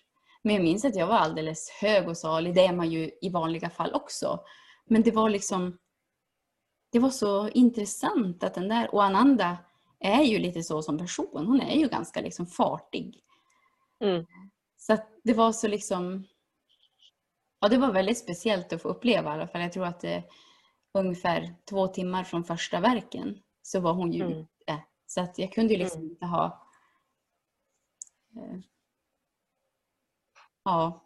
[SPEAKER 2] Men jag minns att jag var alldeles hög och salig, det är man ju i vanliga fall också. Men det var liksom, det var så intressant att den där, och Ananda är ju lite så som person, hon är ju ganska liksom fartig.
[SPEAKER 1] Mm.
[SPEAKER 2] Så det var så liksom, ja det var väldigt speciellt att få uppleva i alla fall. Jag tror att det ungefär två timmar från första verken så var hon ju
[SPEAKER 1] Mm.
[SPEAKER 2] ute. Så att jag kunde ju liksom
[SPEAKER 1] Mm.
[SPEAKER 2] inte ha eh, Ja,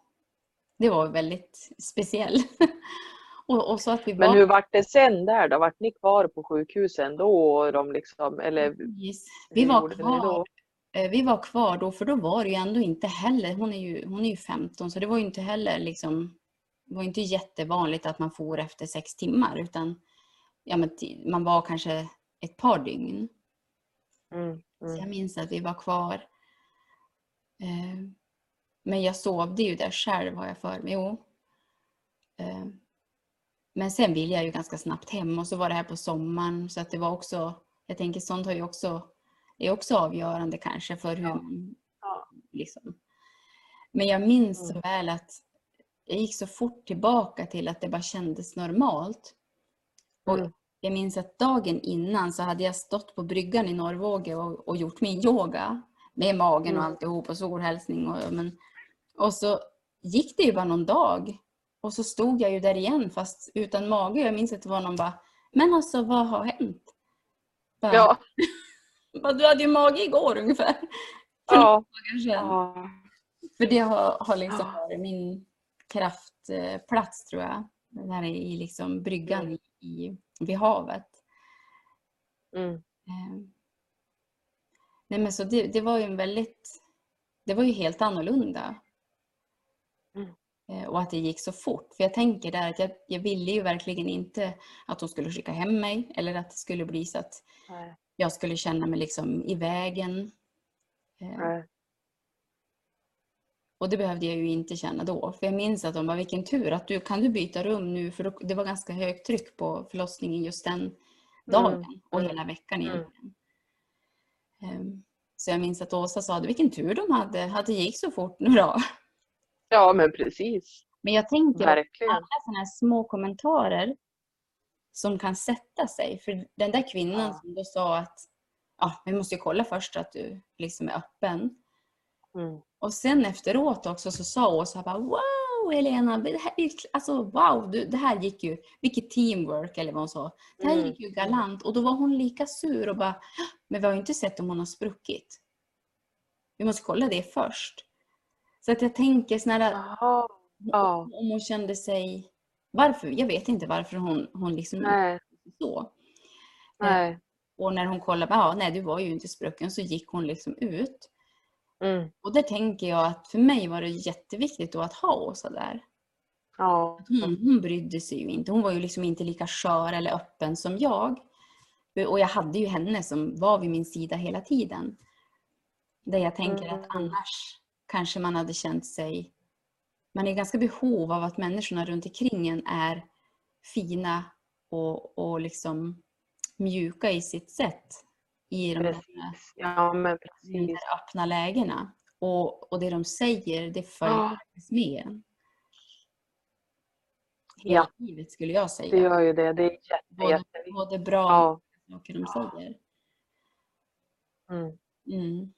[SPEAKER 2] det var väldigt speciell. och, och så att vi var...
[SPEAKER 1] Men hur vart det sen där då? Vart ni kvar på sjukhusen då? De liksom, eller hur
[SPEAKER 2] Vi var kvar
[SPEAKER 1] då?
[SPEAKER 2] Eh, Vi var kvar då, för då var det ju ändå inte heller, hon är ju, hon är ju 15, så det var ju inte heller liksom, det var inte jättevanligt att man for efter sex timmar, utan ja, men man var kanske ett par dygn.
[SPEAKER 1] Mm.
[SPEAKER 2] Så jag
[SPEAKER 1] Mm.
[SPEAKER 2] minns att vi var kvar. Eh, men jag sovde ju där själv har jag för mig. Jo. Eh, men sen ville jag ju ganska snabbt hem och så var det här på sommaren så att det var också, jag tänker sånt har ju också, är också avgörande kanske för hur man
[SPEAKER 1] Ja.
[SPEAKER 2] liksom. Men jag minns så
[SPEAKER 1] Mm.
[SPEAKER 2] väl att jag gick så fort tillbaka till att det bara kändes normalt. Och
[SPEAKER 1] Mm.
[SPEAKER 2] jag minns att dagen innan så hade jag stått på bryggan i Norrvåge och, och gjort min yoga. Med magen och
[SPEAKER 1] Mm.
[SPEAKER 2] alltihop och solhälsning. Och, men, och så gick det ju bara någon dag. Och så stod jag ju där igen fast utan mage. Jag minns att det var någon bara, men alltså vad har hänt? Bara,
[SPEAKER 1] Ja.
[SPEAKER 2] "Bara, Du hade ju mage igår ungefär. För
[SPEAKER 1] Ja. Ja.
[SPEAKER 2] För det har, har liksom
[SPEAKER 1] Ja.
[SPEAKER 2] varit min kraftplats tror jag. Den här i liksom bryggan
[SPEAKER 1] Mm.
[SPEAKER 2] i, i, vid havet.
[SPEAKER 1] Mm.
[SPEAKER 2] Nej men så det, det var ju en väldigt, det var ju helt annorlunda.
[SPEAKER 1] Mm.
[SPEAKER 2] Eh, Och att det gick så fort. För jag tänker där att jag, jag ville ju verkligen inte att de skulle skicka hem mig eller att det skulle bli så att
[SPEAKER 1] Nej.
[SPEAKER 2] jag skulle känna mig liksom i vägen. Eh,
[SPEAKER 1] Nej.
[SPEAKER 2] Och det behövde jag ju inte känna då. För jag minns att de bara, vilken tur att du kan du byta rum nu? För det var ganska högt tryck på förlossningen just den dagen och
[SPEAKER 1] mm,
[SPEAKER 2] hela veckan
[SPEAKER 1] mm.
[SPEAKER 2] egentligen. Ehm, Så jag minns att Åsa sa, vilken tur de hade, att det gick så fort nu då.
[SPEAKER 1] Ja, men precis.
[SPEAKER 2] Men jag tänker
[SPEAKER 1] Verkligen.
[SPEAKER 2] alla sådana här små kommentarer som kan sätta sig. För den där kvinnan
[SPEAKER 1] Ja.
[SPEAKER 2] som då sa att ja, vi måste kolla först att du liksom är öppen.
[SPEAKER 1] Mm.
[SPEAKER 2] Och sen efteråt också så sa Åsa bara Wow Helena, det här, alltså, wow, du, det här gick ju, vilket teamwork eller vad hon sa. Det här
[SPEAKER 1] Mm.
[SPEAKER 2] gick ju galant. Och då var hon lika sur och bara Men vi har ju inte sett om hon har spruckit. Vi måste kolla det först. Så att jag tänker snälla.
[SPEAKER 1] Ja.
[SPEAKER 2] om hon kände sig... Varför? Jag vet inte varför hon, hon liksom
[SPEAKER 1] Nej.
[SPEAKER 2] så.
[SPEAKER 1] Nej.
[SPEAKER 2] Och när hon kollade, ja, nej du var ju inte sprucken, så gick hon liksom ut.
[SPEAKER 1] Mm.
[SPEAKER 2] Och där tänker jag att för mig var det jätteviktigt att ha Åsa där.
[SPEAKER 1] Ja.
[SPEAKER 2] Hon, hon brydde sig ju inte. Hon var ju liksom inte lika skör eller öppen som jag. Och jag hade ju henne som var vid min sida hela tiden. Där jag tänker att
[SPEAKER 1] Mm.
[SPEAKER 2] annars kanske man hade känt sig... Man är ganska behov av att människorna runt omkring en är fina och, och liksom mjuka i sitt sätt. I de
[SPEAKER 1] Precis. Ja, men precis.
[SPEAKER 2] öppna lägena. Och, och det de säger, det följer
[SPEAKER 1] Ja.
[SPEAKER 2] med. Hela
[SPEAKER 1] Ja.
[SPEAKER 2] livet skulle jag säga.
[SPEAKER 1] Det gör ju det. Det är jätte,
[SPEAKER 2] både,
[SPEAKER 1] jätteviktigt.
[SPEAKER 2] både bra
[SPEAKER 1] Ja.
[SPEAKER 2] saker de
[SPEAKER 1] Ja.
[SPEAKER 2] säger.
[SPEAKER 1] Mm.
[SPEAKER 2] Mm.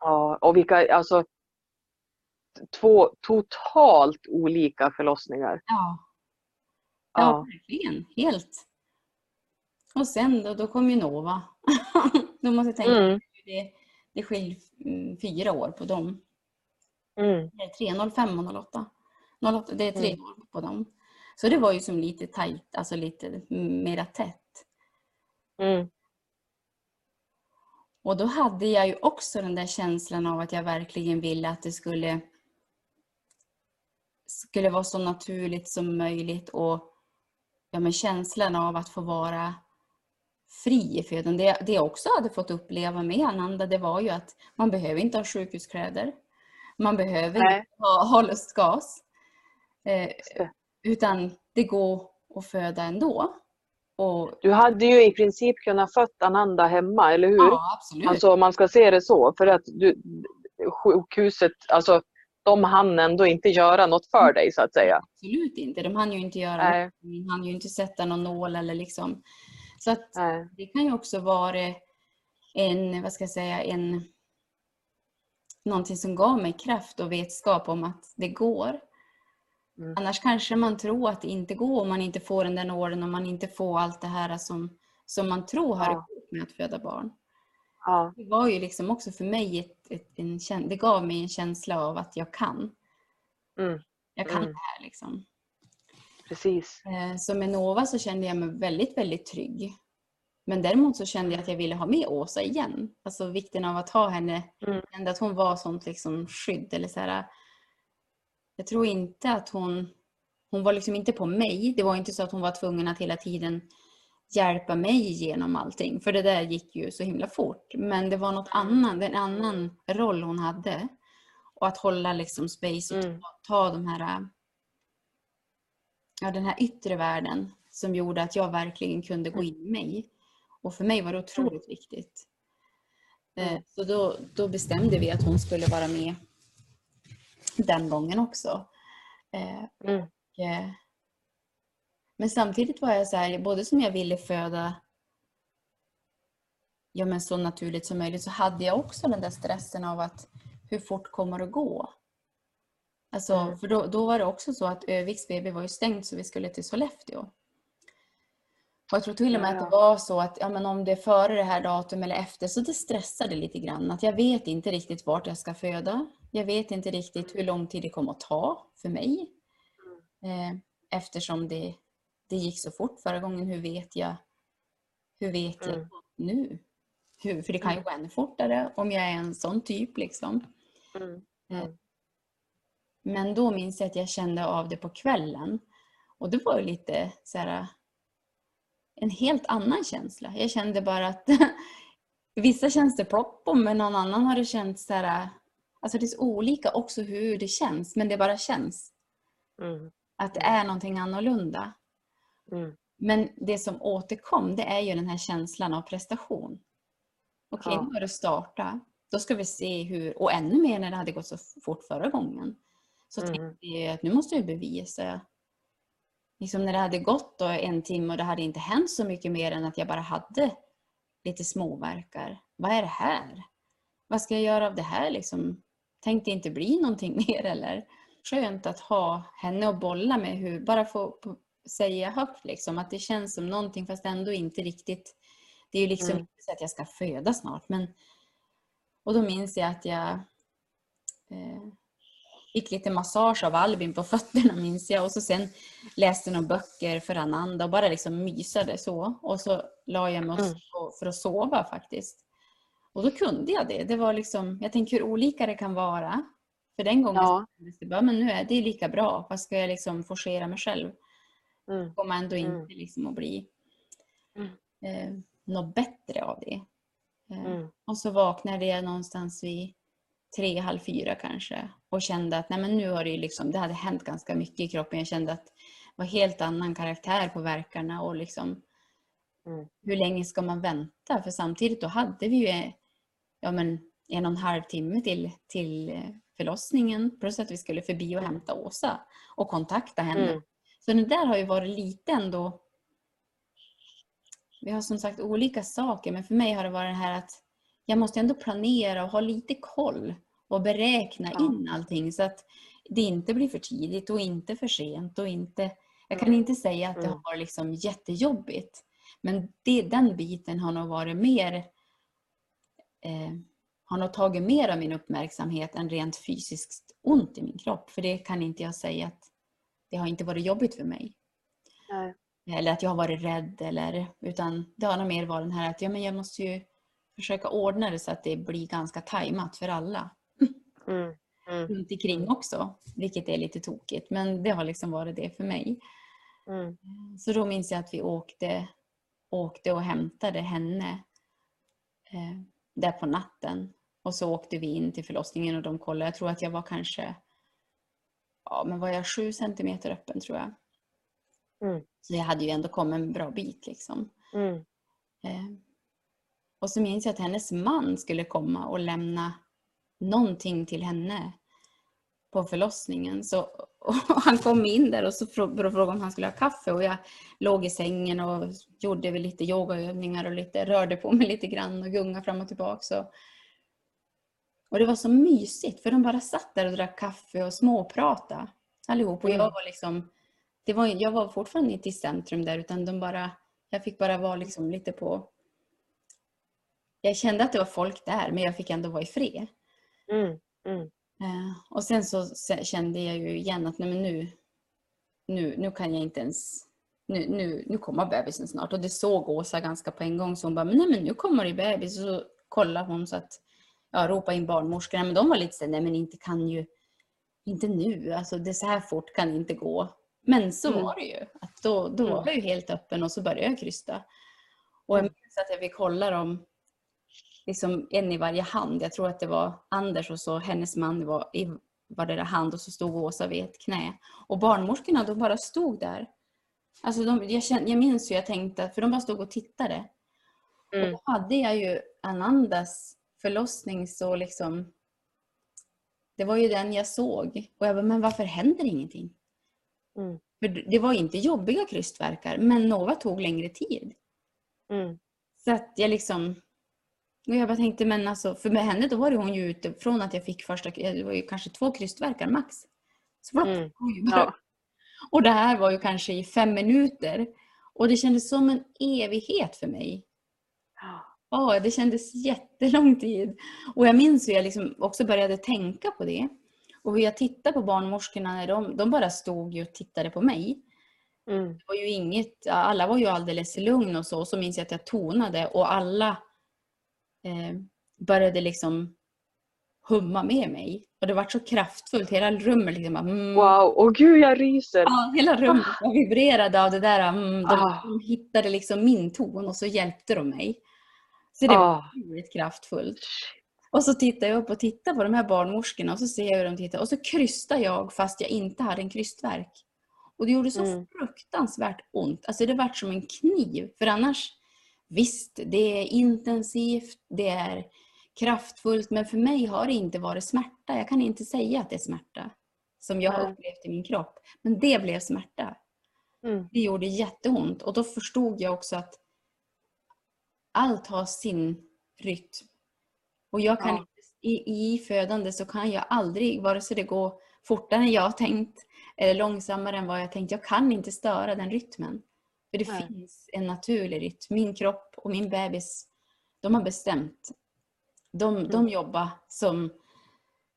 [SPEAKER 1] Ja, och vilka, alltså två totalt olika förlossningar.
[SPEAKER 2] Ja. ja,
[SPEAKER 1] Ja.
[SPEAKER 2] verkligen. Helt. Och sen då, då kom ju Nova. då måste jag tänka,
[SPEAKER 1] Mm.
[SPEAKER 2] det, det skiljer mm, fyra år på dem.
[SPEAKER 1] Mm.
[SPEAKER 2] Det är 3, 05 och 08. 08 det är tre
[SPEAKER 1] Mm.
[SPEAKER 2] år på dem. Så det var ju som lite tajt, alltså lite mera tätt.
[SPEAKER 1] Mm.
[SPEAKER 2] Och då hade jag ju också den där känslan av att jag verkligen ville att det skulle skulle vara så naturligt som möjligt och ja, men känslan av att få vara fri i födan. Det, det jag också hade fått uppleva med Ananda det var ju att man behöver inte ha sjukhuskläder. Man behöver
[SPEAKER 1] Nej.
[SPEAKER 2] inte ha, ha lustgas. Eh, utan det går att föda ändå. Och,
[SPEAKER 1] Du hade ju i princip kunnat fött Ananda hemma, eller hur?
[SPEAKER 2] ja, absolut.
[SPEAKER 1] Alltså om man ska se det så. För att du, sjukhuset, alltså de hann ändå inte göra något för dig så att säga.
[SPEAKER 2] Absolut inte. De hann ju inte göra
[SPEAKER 1] Nej.
[SPEAKER 2] någonting. De hann ju inte sätta någon nål eller liksom. Så att det kan ju också vara en, vad ska jag säga, en någonting som gav mig kraft och vetskap om att det går.
[SPEAKER 1] Mm.
[SPEAKER 2] Annars kanske man tror att det inte går om man inte får den där nålen och man inte får allt det här som, som man tror hör
[SPEAKER 1] Ja.
[SPEAKER 2] med att föda barn.
[SPEAKER 1] Ja.
[SPEAKER 2] Det var ju liksom också för mig ett, ett, en, det gav mig en känsla av att jag kan.
[SPEAKER 1] Mm.
[SPEAKER 2] Jag kan
[SPEAKER 1] Mm.
[SPEAKER 2] det här liksom.
[SPEAKER 1] Precis.
[SPEAKER 2] Eh, Så med Nova så kände jag mig väldigt, väldigt trygg. Men däremot så kände jag att jag ville ha med Åsa igen. Alltså vikten av att ha henne.
[SPEAKER 1] Mm.
[SPEAKER 2] Kände att hon var sånt liksom skydd. Eller så här, jag tror inte att hon, hon var liksom inte på mig. Det var inte så att hon var tvungen att hela tiden hjälpa mig genom allting. För det där gick ju så himla fort. Men det var något annat, en annan roll hon hade. Och att hålla liksom space och
[SPEAKER 1] Mm.
[SPEAKER 2] ta, ta de här, ja, den här yttre världen som gjorde att jag verkligen kunde gå in i mig. Och för mig var det otroligt viktigt. Eh,
[SPEAKER 1] Mm.
[SPEAKER 2] Så då, då bestämde vi att hon skulle vara med den gången också. Eh,
[SPEAKER 1] Mm.
[SPEAKER 2] Eh, Men samtidigt var jag så här, både som jag ville föda ja, men så naturligt som möjligt så hade jag också den där stressen av att hur fort kommer det gå? Alltså,
[SPEAKER 1] Mm.
[SPEAKER 2] för då, då var det också så att Öviks BB var ju stängt så vi skulle till Sollefteå. Och jag tror till och med att det var så att ja, men om det är före det här datum eller efter så det stressade lite grann. Att jag vet inte riktigt vart jag ska föda. Jag vet inte riktigt hur lång tid det kommer att ta för mig. Eh, eftersom det, det gick så fort förra gången. Hur vet jag, hur vet jag
[SPEAKER 1] Mm.
[SPEAKER 2] nu? Hur, för det kan ju gå ännu fortare om jag är en sån typ. Liksom.
[SPEAKER 1] Mm.
[SPEAKER 2] Eh, Men då minns jag att jag kände av det på kvällen. Och det var lite så här, en helt annan känsla. Jag kände bara att vissa känns det plopp om, men någon annan har det känts så här, alltså det är så olika också hur det känns, men det bara känns.
[SPEAKER 1] Mm.
[SPEAKER 2] Att det är någonting annorlunda.
[SPEAKER 1] Mm.
[SPEAKER 2] Men det som återkom, det är ju den här känslan av prestation. Okej,
[SPEAKER 1] Ja.
[SPEAKER 2] nu har det startat. Då ska vi se hur, och ännu mer när det hade gått så fort förra gången. Så
[SPEAKER 1] Mm.
[SPEAKER 2] tänkte jag att nu måste jag bevisa. Liksom när det hade gått en timme och det hade inte hänt så mycket mer än att jag bara hade lite småverkar. Vad är det här? Vad ska jag göra av det här liksom? Tänkte inte bli någonting mer eller? Skönt att ha henne att bolla med, hur, bara få få säga högt liksom att det känns som någonting fast ändå inte riktigt. Det är ju liksom
[SPEAKER 1] Mm.
[SPEAKER 2] inte så att jag ska föda snart men och då minns jag att jag eh, fick lite massage av Albin på fötterna minns jag och så sen läste några böcker för Ananda och bara liksom mysade så och så la jag mig
[SPEAKER 1] Mm.
[SPEAKER 2] mm. för att sova faktiskt. Och då kunde jag det. Det var liksom, jag tänker hur olika det kan vara. För den gången
[SPEAKER 1] Ja.
[SPEAKER 2] det bara, men nu är det lika bra. Vad ska jag liksom forcera mig själv?
[SPEAKER 1] Mm.
[SPEAKER 2] kommer ändå inte
[SPEAKER 1] Mm.
[SPEAKER 2] liksom att bli
[SPEAKER 1] Mm.
[SPEAKER 2] eh, något bättre av det. Eh,
[SPEAKER 1] Mm.
[SPEAKER 2] Och så vaknade jag någonstans vid tre, halv fyra kanske och kände att nej, men nu har det, ju liksom, det hade hänt ganska mycket i kroppen. Jag kände att det var helt annan karaktär på verkarna och liksom
[SPEAKER 1] Mm.
[SPEAKER 2] hur länge ska man vänta? För samtidigt då hade vi ju ja, men en och en halv timme till, till förlossningen plus att vi skulle förbi och hämta Åsa och kontakta henne.
[SPEAKER 1] Mm.
[SPEAKER 2] Så det där har ju varit lite ändå... Vi har som sagt olika saker men för mig har det varit det här att jag måste ändå planera och ha lite koll och beräkna
[SPEAKER 1] Ja.
[SPEAKER 2] in allting så att det inte blir för tidigt och inte för sent och inte... Jag kan
[SPEAKER 1] Mm.
[SPEAKER 2] inte säga att det
[SPEAKER 1] Mm.
[SPEAKER 2] har varit liksom jättejobbigt men det, den biten har nog varit mer... Eh, har nog tagit mer av min uppmärksamhet än rent fysiskt ont i min kropp. För det kan inte jag säga att det har inte varit jobbigt för mig.
[SPEAKER 1] Nej.
[SPEAKER 2] Eller att jag har varit rädd. Eller, utan det har nog mer varit den här att ja, men jag måste ju försöka ordna det så att det blir ganska tajmat för alla
[SPEAKER 1] Mm. Mm.
[SPEAKER 2] runt omkring också. Vilket är lite tokigt. Men det har liksom varit det för mig.
[SPEAKER 1] Mm.
[SPEAKER 2] Så då minns jag att vi åkte, åkte och hämtade henne eh, där på natten. Och så åkte vi in till förlossningen och de kollade. Jag tror att jag var kanske, ja men var jag sju centimeter öppen tror jag.
[SPEAKER 1] Mm.
[SPEAKER 2] Så jag hade ju ändå kommit en bra bit liksom.
[SPEAKER 1] Mm.
[SPEAKER 2] Eh, och så minns jag att hennes man skulle komma och lämna någonting till henne på förlossningen. Så, han kom in där och så frå- frågade om han skulle ha kaffe och jag låg i sängen och gjorde väl lite yogaövningar och lite, rörde på mig lite grann och gungade fram och tillbaka. Så. Och det var så mysigt för de bara satt där och drack kaffe och småpratade allihop. Och jag
[SPEAKER 1] Mm.
[SPEAKER 2] var liksom, det var, jag var fortfarande inte i centrum där utan de bara, jag fick bara vara liksom lite på... Jag kände att det var folk där men jag fick ändå vara i fred.
[SPEAKER 1] Mm. Mm.
[SPEAKER 2] Eh, och sen så kände jag ju igen att nej men nu, nu, nu kan jag inte ens... Nu, nu, nu kommer bebisen snart. Och det såg Åsa ganska på en gång så hon bara, men nej men nu kommer det bebis. Och så kollade hon så att, ja ropa in barnmorskorna. Men de var lite så här, nej men inte kan ju, inte nu. Alltså det så här fort kan inte gå. Men så
[SPEAKER 1] Mm.
[SPEAKER 2] var det ju. Att då då
[SPEAKER 1] Mm.
[SPEAKER 2] var jag ju helt öppen och så började jag krysta. Och jag
[SPEAKER 1] Mm.
[SPEAKER 2] minns att jag fick hålla dem liksom en i varje hand. Jag tror att det var Anders och så hennes man var i vardera hand och så stod Åsa vid ett knä. Och barnmorskorna de bara stod där. Alltså de, jag, kände, jag minns hur jag tänkte, för de bara stod och tittade. Och
[SPEAKER 1] Mm.
[SPEAKER 2] då hade jag ju Anandas förlossning så liksom... Det var ju den jag såg. Och jag bara, men varför händer ingenting?
[SPEAKER 1] Mm.
[SPEAKER 2] För det var inte jobbiga krystvärkar, men Nova tog längre tid.
[SPEAKER 1] Mm.
[SPEAKER 2] Så att jag liksom... Och jag bara tänkte, men alltså, för med henne då var det hon ju ute från att jag fick första, det var ju kanske två krystvärkar max. Så var
[SPEAKER 1] Mm. Ja.
[SPEAKER 2] Och det här var ju kanske i fem minuter. Och det kändes som en evighet för mig. Ja, det kändes jättelång tid. Och jag minns hur jag liksom också började tänka på det. Och hur jag tittade på barnmorskorna när de, de bara stod ju och tittade på mig.
[SPEAKER 1] Mm.
[SPEAKER 2] Det var ju inget, alla var ju alldeles lugn och så. Och så minns jag att jag tonade och alla eh, började liksom humma med mig. Och det var så kraftfullt. Hela rummet liksom mm,
[SPEAKER 1] Wow, åh gud jag ryser!
[SPEAKER 2] Ja, hela rummet var vibrerade av det där. Mm, de,
[SPEAKER 1] Ah.
[SPEAKER 2] de hittade liksom min ton och så hjälpte de mig. Så det var
[SPEAKER 1] Ah.
[SPEAKER 2] otroligt kraftfullt. Och så tittar jag upp och tittar på de här barnmorskorna och så ser jag hur de tittar. Och så krystar jag fast jag inte hade en krystvärk. Och det gjorde så
[SPEAKER 1] Mm.
[SPEAKER 2] fruktansvärt ont. Alltså det vart som en kniv. För annars, visst, det är intensivt, det är kraftfullt. Men för mig har det inte varit smärta. Jag kan inte säga att det är smärta. Som jag har upplevt i min kropp. Men det blev smärta.
[SPEAKER 1] Mm.
[SPEAKER 2] Det gjorde jätteont. Och då förstod jag också att allt har sin rytm. Och jag kan
[SPEAKER 1] Ja.
[SPEAKER 2] i, i födande så kan jag aldrig, vare sig det går fortare än jag tänkt eller långsammare än vad jag tänkt, jag kan inte störa den rytmen. För det
[SPEAKER 1] Nej.
[SPEAKER 2] finns en naturlig rytm. Min kropp och min bebis, de har bestämt. De, de
[SPEAKER 1] Mm.
[SPEAKER 2] jobbar som,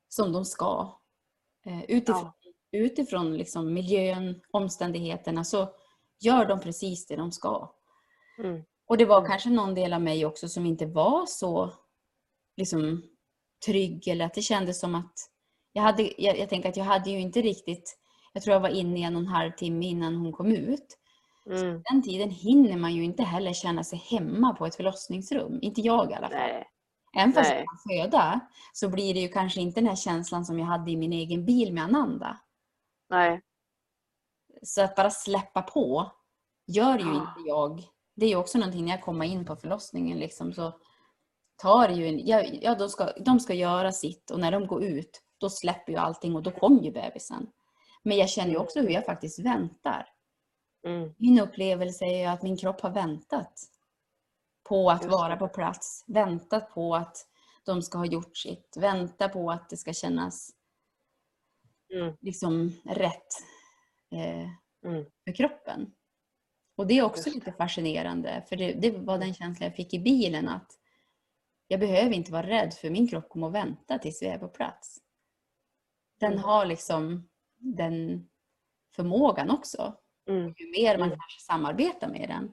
[SPEAKER 2] som de ska. Eh, utifrån
[SPEAKER 1] Ja.
[SPEAKER 2] utifrån liksom miljön, omständigheterna så gör de precis det de ska.
[SPEAKER 1] Mm.
[SPEAKER 2] Och det var
[SPEAKER 1] Mm.
[SPEAKER 2] kanske någon del av mig också som inte var så liksom, trygg eller att det kändes som att jag, hade, jag, jag tänker att jag hade ju inte riktigt, jag tror jag var inne i en och en halv timme innan hon kom ut.
[SPEAKER 1] Mm.
[SPEAKER 2] Den tiden hinner man ju inte heller känna sig hemma på ett förlossningsrum. Inte jag i alla fall.
[SPEAKER 1] Nej.
[SPEAKER 2] Även fast
[SPEAKER 1] Nej.
[SPEAKER 2] jag kan föda så blir det ju kanske inte den här känslan som jag hade i min egen bil med Ananda.
[SPEAKER 1] Nej.
[SPEAKER 2] Så att bara släppa på gör ju inte jag. Det är ju också någonting när jag kommer in på förlossningen liksom så tar ju en, ja, ja de, ska, de ska göra sitt och när de går ut då släpper ju allting och då kommer ju bebisen. Men jag känner ju också hur jag faktiskt väntar.
[SPEAKER 1] Mm.
[SPEAKER 2] Min upplevelse är ju att min kropp har väntat på att vara på plats. Väntat på att de ska ha gjort sitt. Vänta på att det ska kännas
[SPEAKER 1] Mm.
[SPEAKER 2] liksom rätt eh,
[SPEAKER 1] Mm.
[SPEAKER 2] för kroppen. Och det är också lite fascinerande för det, det var den känslan jag fick i bilen att jag behöver inte vara rädd för min kropp kommer att vänta tills vi är på plats. Den
[SPEAKER 1] Mm.
[SPEAKER 2] har liksom den förmågan också.
[SPEAKER 1] Mm.
[SPEAKER 2] Ju mer man
[SPEAKER 1] Mm.
[SPEAKER 2] kanske samarbetar med den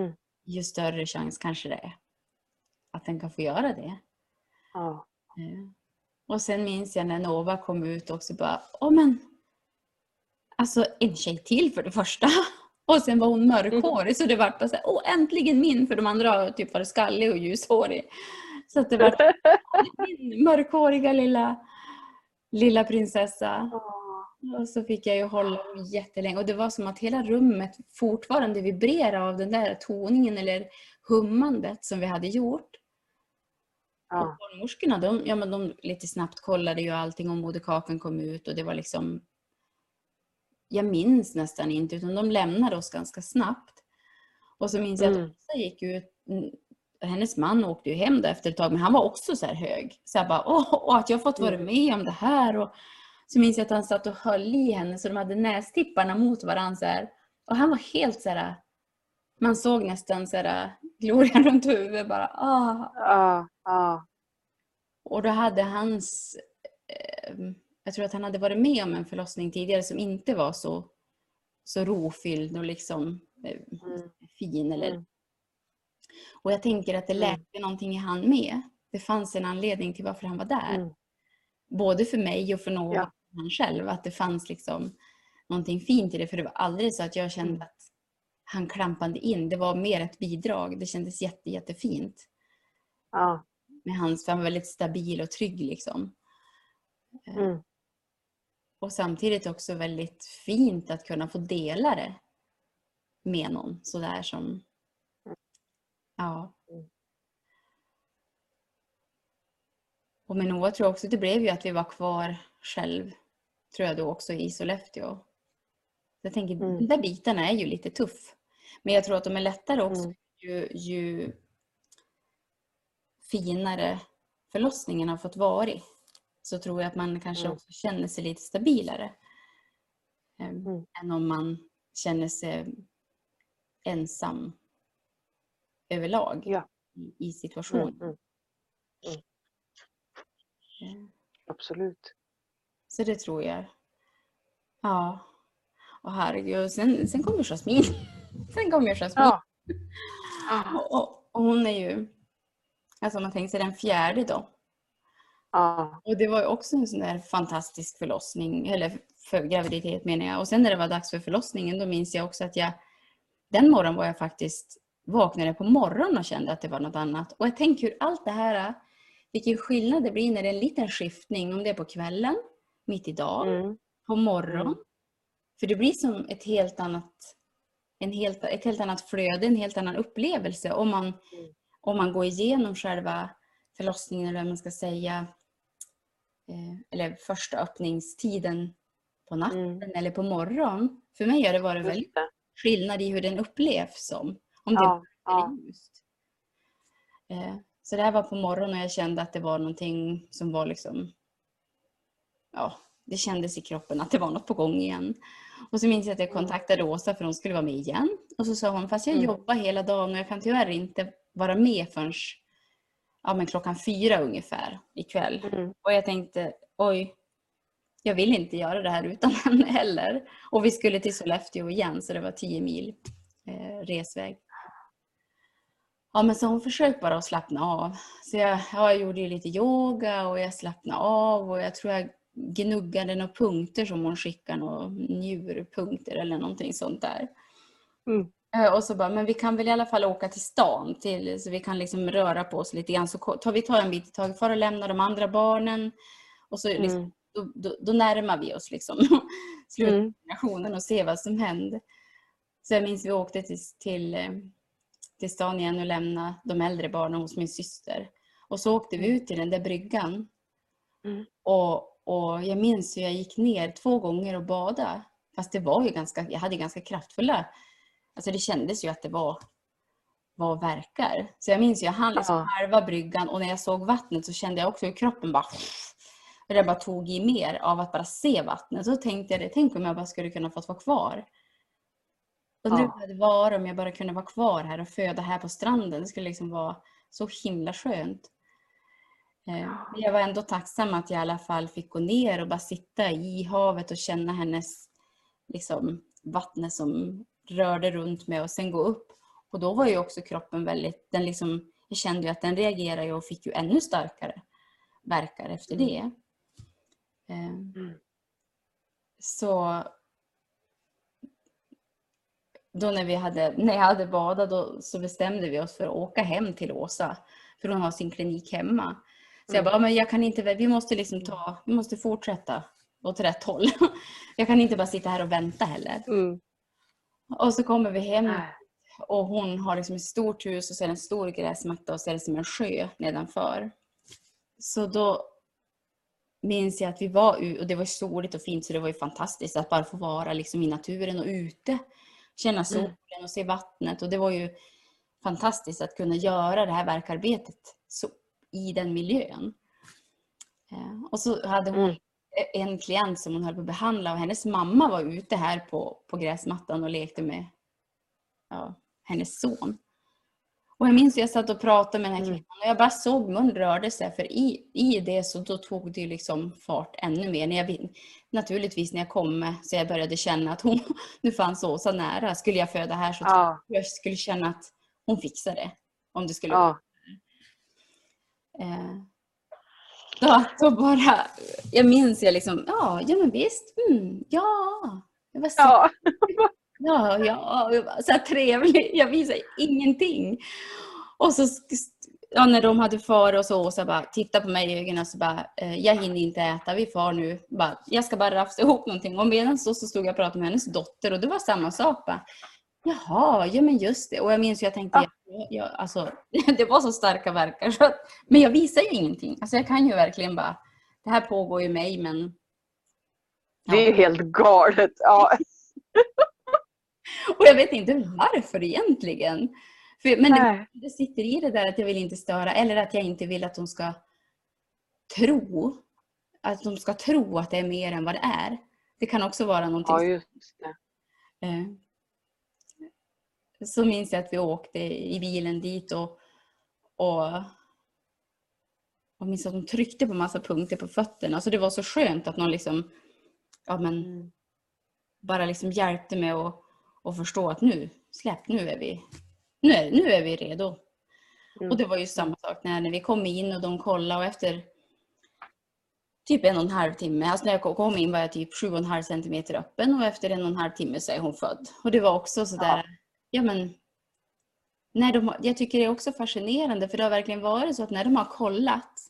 [SPEAKER 1] Mm.
[SPEAKER 2] ju större chans kanske det är att den kan få göra det.
[SPEAKER 1] Ja.
[SPEAKER 2] Eh, Och sen minns jag när Nova kom ut också bara, åh men, alltså en tjej till för det första. Och sen var hon mörkhårig så det var bara så här, åh äntligen min, för de andra har typ varit skallig och ljushårig. Så att det var min mörkhåriga lilla, lilla prinsessa. Och så fick jag ju hålla jättelänge och det var som att hela rummet fortfarande vibrerade av den där toningen eller hummandet som vi hade gjort. Och
[SPEAKER 1] Ja.
[SPEAKER 2] barnmorskorna, de, ja, men de lite snabbt kollade ju allting om moderkakan kom ut och det var liksom... Jag minns nästan inte, utan de lämnade oss ganska snabbt. Och så minns jag att
[SPEAKER 1] Mm.
[SPEAKER 2] Åsa gick ut, mm, hennes man åkte ju hem efter ett tag, men han var också så här hög. Så jag bara, åh, och att jag fått vara
[SPEAKER 1] Mm.
[SPEAKER 2] med om det här. Och så minns jag att han satt och höll i henne så de hade nästipparna mot varandra så här. Och han var helt så här, man såg nästan så här glorian runt huvudet bara, ah,
[SPEAKER 1] Ja. Ja.
[SPEAKER 2] och då hade hans, eh, jag tror att han hade varit med om en förlossning tidigare som inte var så, så rofylld och liksom eh,
[SPEAKER 1] Mm.
[SPEAKER 2] fin. Eller,
[SPEAKER 1] Mm.
[SPEAKER 2] Och jag tänker att det
[SPEAKER 1] Mm.
[SPEAKER 2] läkte någonting i han med. Det fanns en anledning till varför han var där.
[SPEAKER 1] Mm.
[SPEAKER 2] Både för mig och för någon
[SPEAKER 1] Ja.
[SPEAKER 2] Han själv. Att det fanns liksom någonting fint i det. För det var aldrig så att jag kände
[SPEAKER 1] Mm.
[SPEAKER 2] att han klampade in. Det var mer ett bidrag. Det kändes jätte, jättefint.
[SPEAKER 1] Ja.
[SPEAKER 2] Med hans, för han var väldigt stabil och trygg liksom. Eh,
[SPEAKER 1] Mm.
[SPEAKER 2] Och samtidigt också väldigt fint att kunna få dela det med någon sådär som... Ja.
[SPEAKER 1] Mm.
[SPEAKER 2] Och med Noah tror jag också det blev ju att vi var kvar själv. Tror jag då också i Sollefteå. Jag tänker,
[SPEAKER 1] Mm.
[SPEAKER 2] de där bitarna är ju lite tuff. Men jag tror att de är lättare också
[SPEAKER 1] Mm.
[SPEAKER 2] ju, ju finare förlossningen har fått vara. Så tror jag att man kanske
[SPEAKER 1] Mm.
[SPEAKER 2] också känner sig lite stabilare. Ehm,
[SPEAKER 1] Mm.
[SPEAKER 2] Än om man känner sig ensam överlag
[SPEAKER 1] Ja.
[SPEAKER 2] i, i situationen.
[SPEAKER 1] Mm. Mm.
[SPEAKER 2] Eh,
[SPEAKER 1] Absolut.
[SPEAKER 2] Så det tror jag. Ja. Och herregud, sen, sen kommer Jasmin. Sen kommer Jasmin.
[SPEAKER 1] Ja. Ja.
[SPEAKER 2] Och, och, hon är ju, alltså man tänker sig den fjärde då.
[SPEAKER 1] Ja.
[SPEAKER 2] Och det var ju också en sån där fantastisk förlossning, eller för graviditet menar jag. Och sen när det var dags för förlossningen då minns jag också att jag, den morgonen var jag faktiskt, vaknade på morgonen och kände att det var något annat. Och jag tänker hur allt det här, vilken skillnad det blir när det är en liten skiftning, om det är på kvällen, mitt i dagen,
[SPEAKER 1] Mm.
[SPEAKER 2] på morgonen.
[SPEAKER 1] Mm.
[SPEAKER 2] För det blir som ett helt annat, en helt, ett helt annat flöde, en helt annan upplevelse om man,
[SPEAKER 1] Mm.
[SPEAKER 2] om man går igenom själva förlossningen eller vad man ska säga, eh, eller första öppningstiden på natten
[SPEAKER 1] Mm.
[SPEAKER 2] eller på morgonen. För mig har det varit
[SPEAKER 1] Just
[SPEAKER 2] väldigt skillnad i hur den upplevs som. Om det
[SPEAKER 1] Ja. Ja.
[SPEAKER 2] ljust. Eh, Så det här var på morgonen och jag kände att det var någonting som var liksom, ja, det kändes i kroppen att det var något på gång igen. Och så minns jag att jag
[SPEAKER 1] Mm.
[SPEAKER 2] kontaktade Åsa för hon skulle vara med igen. Och så sa hon, fast jag
[SPEAKER 1] Mm.
[SPEAKER 2] jobbar hela dagen och jag kan tyvärr inte vara med förrän ja, men klockan fyra ungefär ikväll.
[SPEAKER 1] Mm.
[SPEAKER 2] Och jag tänkte, oj, jag vill inte göra det här utan henne heller. Och vi skulle till Sollefteå igen så det var 10 mil eh, resväg. Ja men så hon försökte bara att slappna av. Så jag, ja, jag gjorde lite yoga och jag slappnade av och jag tror jag gnuggade några punkter som hon skickade, några njurpunkter eller någonting sånt där.
[SPEAKER 1] Mm.
[SPEAKER 2] Eh, Och så bara, men vi kan väl i alla fall åka till stan till, så vi kan liksom röra på oss lite grann. Så tar vi tar en bit i taget, far och lämnar de andra barnen. Och så liksom,
[SPEAKER 1] Mm.
[SPEAKER 2] då, då, då närmar vi oss liksom
[SPEAKER 1] Mm.
[SPEAKER 2] slutdestinationen och ser vad som händer. Så jag minns vi åkte till, till, till stan igen och lämnade de äldre barnen hos min syster. Och så åkte vi ut till den där bryggan.
[SPEAKER 1] Mm.
[SPEAKER 2] Och, och jag minns hur jag gick ner två gånger och badade. Fast det var ju ganska, jag hade ganska kraftfulla, alltså det kändes ju att det var, var verkar. Så jag minns ju, jag hann liksom
[SPEAKER 1] Ja.
[SPEAKER 2] halva bryggan och när jag såg vattnet så kände jag också hur kroppen bara och det bara tog i mer av att bara se vattnet. Så tänkte jag det, tänk om jag bara skulle kunna fått vara kvar. Undrar
[SPEAKER 1] Ja.
[SPEAKER 2] hur det var om jag bara kunde vara kvar här och föda här på stranden. Det skulle liksom vara så himla skönt. Eh, Men jag var ändå tacksam att jag i alla fall fick gå ner och bara sitta i havet och känna hennes liksom, vattnet som rörde runt mig och sen gå upp. Och då var ju också kroppen väldigt, den liksom, jag kände ju att den reagerade och fick ju ännu starkare verkar efter
[SPEAKER 1] Mm.
[SPEAKER 2] det. Eh,
[SPEAKER 1] Mm.
[SPEAKER 2] Så då när, vi hade, när jag hade badat då, så bestämde vi oss för att åka hem till Åsa. För hon har sin klinik hemma. Så jag
[SPEAKER 1] Mm.
[SPEAKER 2] bara, men jag kan inte, vi måste liksom ta, vi måste fortsätta åt rätt håll. Jag kan inte bara sitta här och vänta heller.
[SPEAKER 1] Mm.
[SPEAKER 2] Och så kommer vi hem och hon har liksom ett stort hus och så är det en stor gräsmatta och så är det som en sjö nedanför. Så då minns jag att vi var ute och det var soligt och fint så det var ju fantastiskt att bara få vara liksom i naturen och ute. Känna solen och se vattnet och det var ju fantastiskt att kunna göra det här verkarbetet så, i den miljön. Eh, Och så hade hon
[SPEAKER 1] Mm.
[SPEAKER 2] en klient som hon höll på att behandla och hennes mamma var ute här på, på gräsmattan och lekte med ja, hennes son. Och jag minns att jag satt och pratade med den här
[SPEAKER 1] Mm.
[SPEAKER 2] kvinnan och jag bara såg mun rörde sig för i, i det så då tog det liksom fart ännu mer. När jag, naturligtvis när jag kom så jag började känna att hon, nu fanns Åsa nära. Skulle jag föda här så
[SPEAKER 1] Ja.
[SPEAKER 2] jag skulle känna att hon fixar det. Om det skulle
[SPEAKER 1] Ja.
[SPEAKER 2] Eh, då bara, jag minns jag liksom, ja, ja men visst, mm, ja, Jag var så,
[SPEAKER 1] Ja.
[SPEAKER 2] ja, ja, jag var så trevlig. Jag visade ingenting. Och så ja, när de hade far och så, och så bara titta på mig i ögonen och så bara, eh, jag hinner inte äta, vi far nu. Bara, jag ska bara rafsa ihop någonting. Och medan så, så stod jag och pratade med hennes dotter och det var samma sak. Bara, Jaha, ja men just det. Och jag minns jag tänkte, ja. jag, alltså, det var så starka verkar. Så att, men jag visar ju ingenting. Alltså jag kan ju verkligen bara, det här pågår ju mig men...
[SPEAKER 1] Det är ju helt galet. Ja.
[SPEAKER 2] Och jag vet inte varför egentligen. För, men det, det sitter i det där att jag vill inte störa eller att jag inte vill att de ska tro att de ska tro att det är mer än vad det är. Det kan också vara någonting.
[SPEAKER 1] ja, just det.
[SPEAKER 2] Eh, Så minns jag att vi åkte i bilen dit och, och jag minns att de tryckte på massa punkter på fötterna. Så det var så skönt att någon liksom, ja men
[SPEAKER 1] Mm.
[SPEAKER 2] bara liksom hjälpte mig att, att förstå att nu, släpp, nu är vi, nu är, nu är vi redo.
[SPEAKER 1] Mm.
[SPEAKER 2] Och det var ju samma sak när, när vi kom in och de kollade och efter typ en och en halv timme, alltså när jag kom in var jag typ sju och en halv centimeter öppen och efter en och en halv timme så är hon född. Och det var också sådär, ja, men när de, har- jag tycker det är också fascinerande för det har verkligen varit så att när de har kollat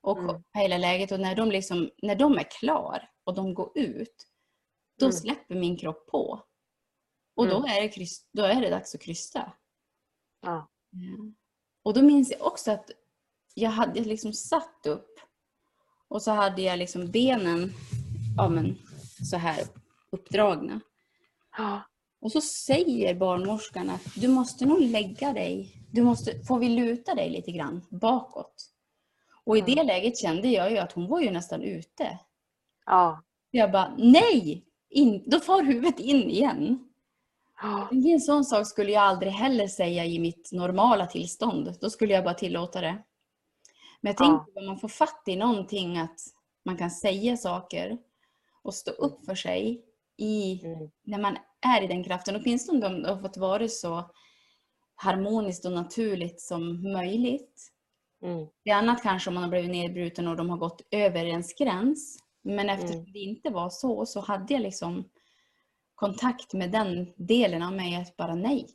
[SPEAKER 2] och
[SPEAKER 1] Mm.
[SPEAKER 2] hela läget och när de, liksom, när de är klar och de går ut, då
[SPEAKER 1] Mm.
[SPEAKER 2] släpper min kropp på. Och då,
[SPEAKER 1] Mm.
[SPEAKER 2] är det kryst, då är det dags att krysta.
[SPEAKER 1] Ja.
[SPEAKER 2] Mm. Och då minns jag också att jag hade liksom satt upp och så hade jag liksom benen ja, men, så här uppdragna.
[SPEAKER 1] Ja.
[SPEAKER 2] Och så säger barnmorskan att du måste nog lägga dig, du måste, får vi luta dig lite grann bakåt? Och i det läget kände jag ju att hon var ju nästan ute.
[SPEAKER 1] Ja.
[SPEAKER 2] Jag bara, nej! In, då far huvudet in igen.
[SPEAKER 1] Ja.
[SPEAKER 2] En sån sak skulle jag aldrig heller säga i mitt normala tillstånd. Då skulle jag bara tillåta det. Men jag
[SPEAKER 1] Ja.
[SPEAKER 2] tänker om man får fatt i någonting att man kan säga saker och stå upp för sig i,
[SPEAKER 1] Mm.
[SPEAKER 2] när man är i den kraften. Åtminstone om det har fått vara så harmoniskt och naturligt som möjligt.
[SPEAKER 1] Mm.
[SPEAKER 2] Det är annat kanske om man har blivit nedbruten och de har gått över ens gräns. Men eftersom
[SPEAKER 1] Mm.
[SPEAKER 2] det inte var så, så hade jag liksom kontakt med den delen av mig att bara nej.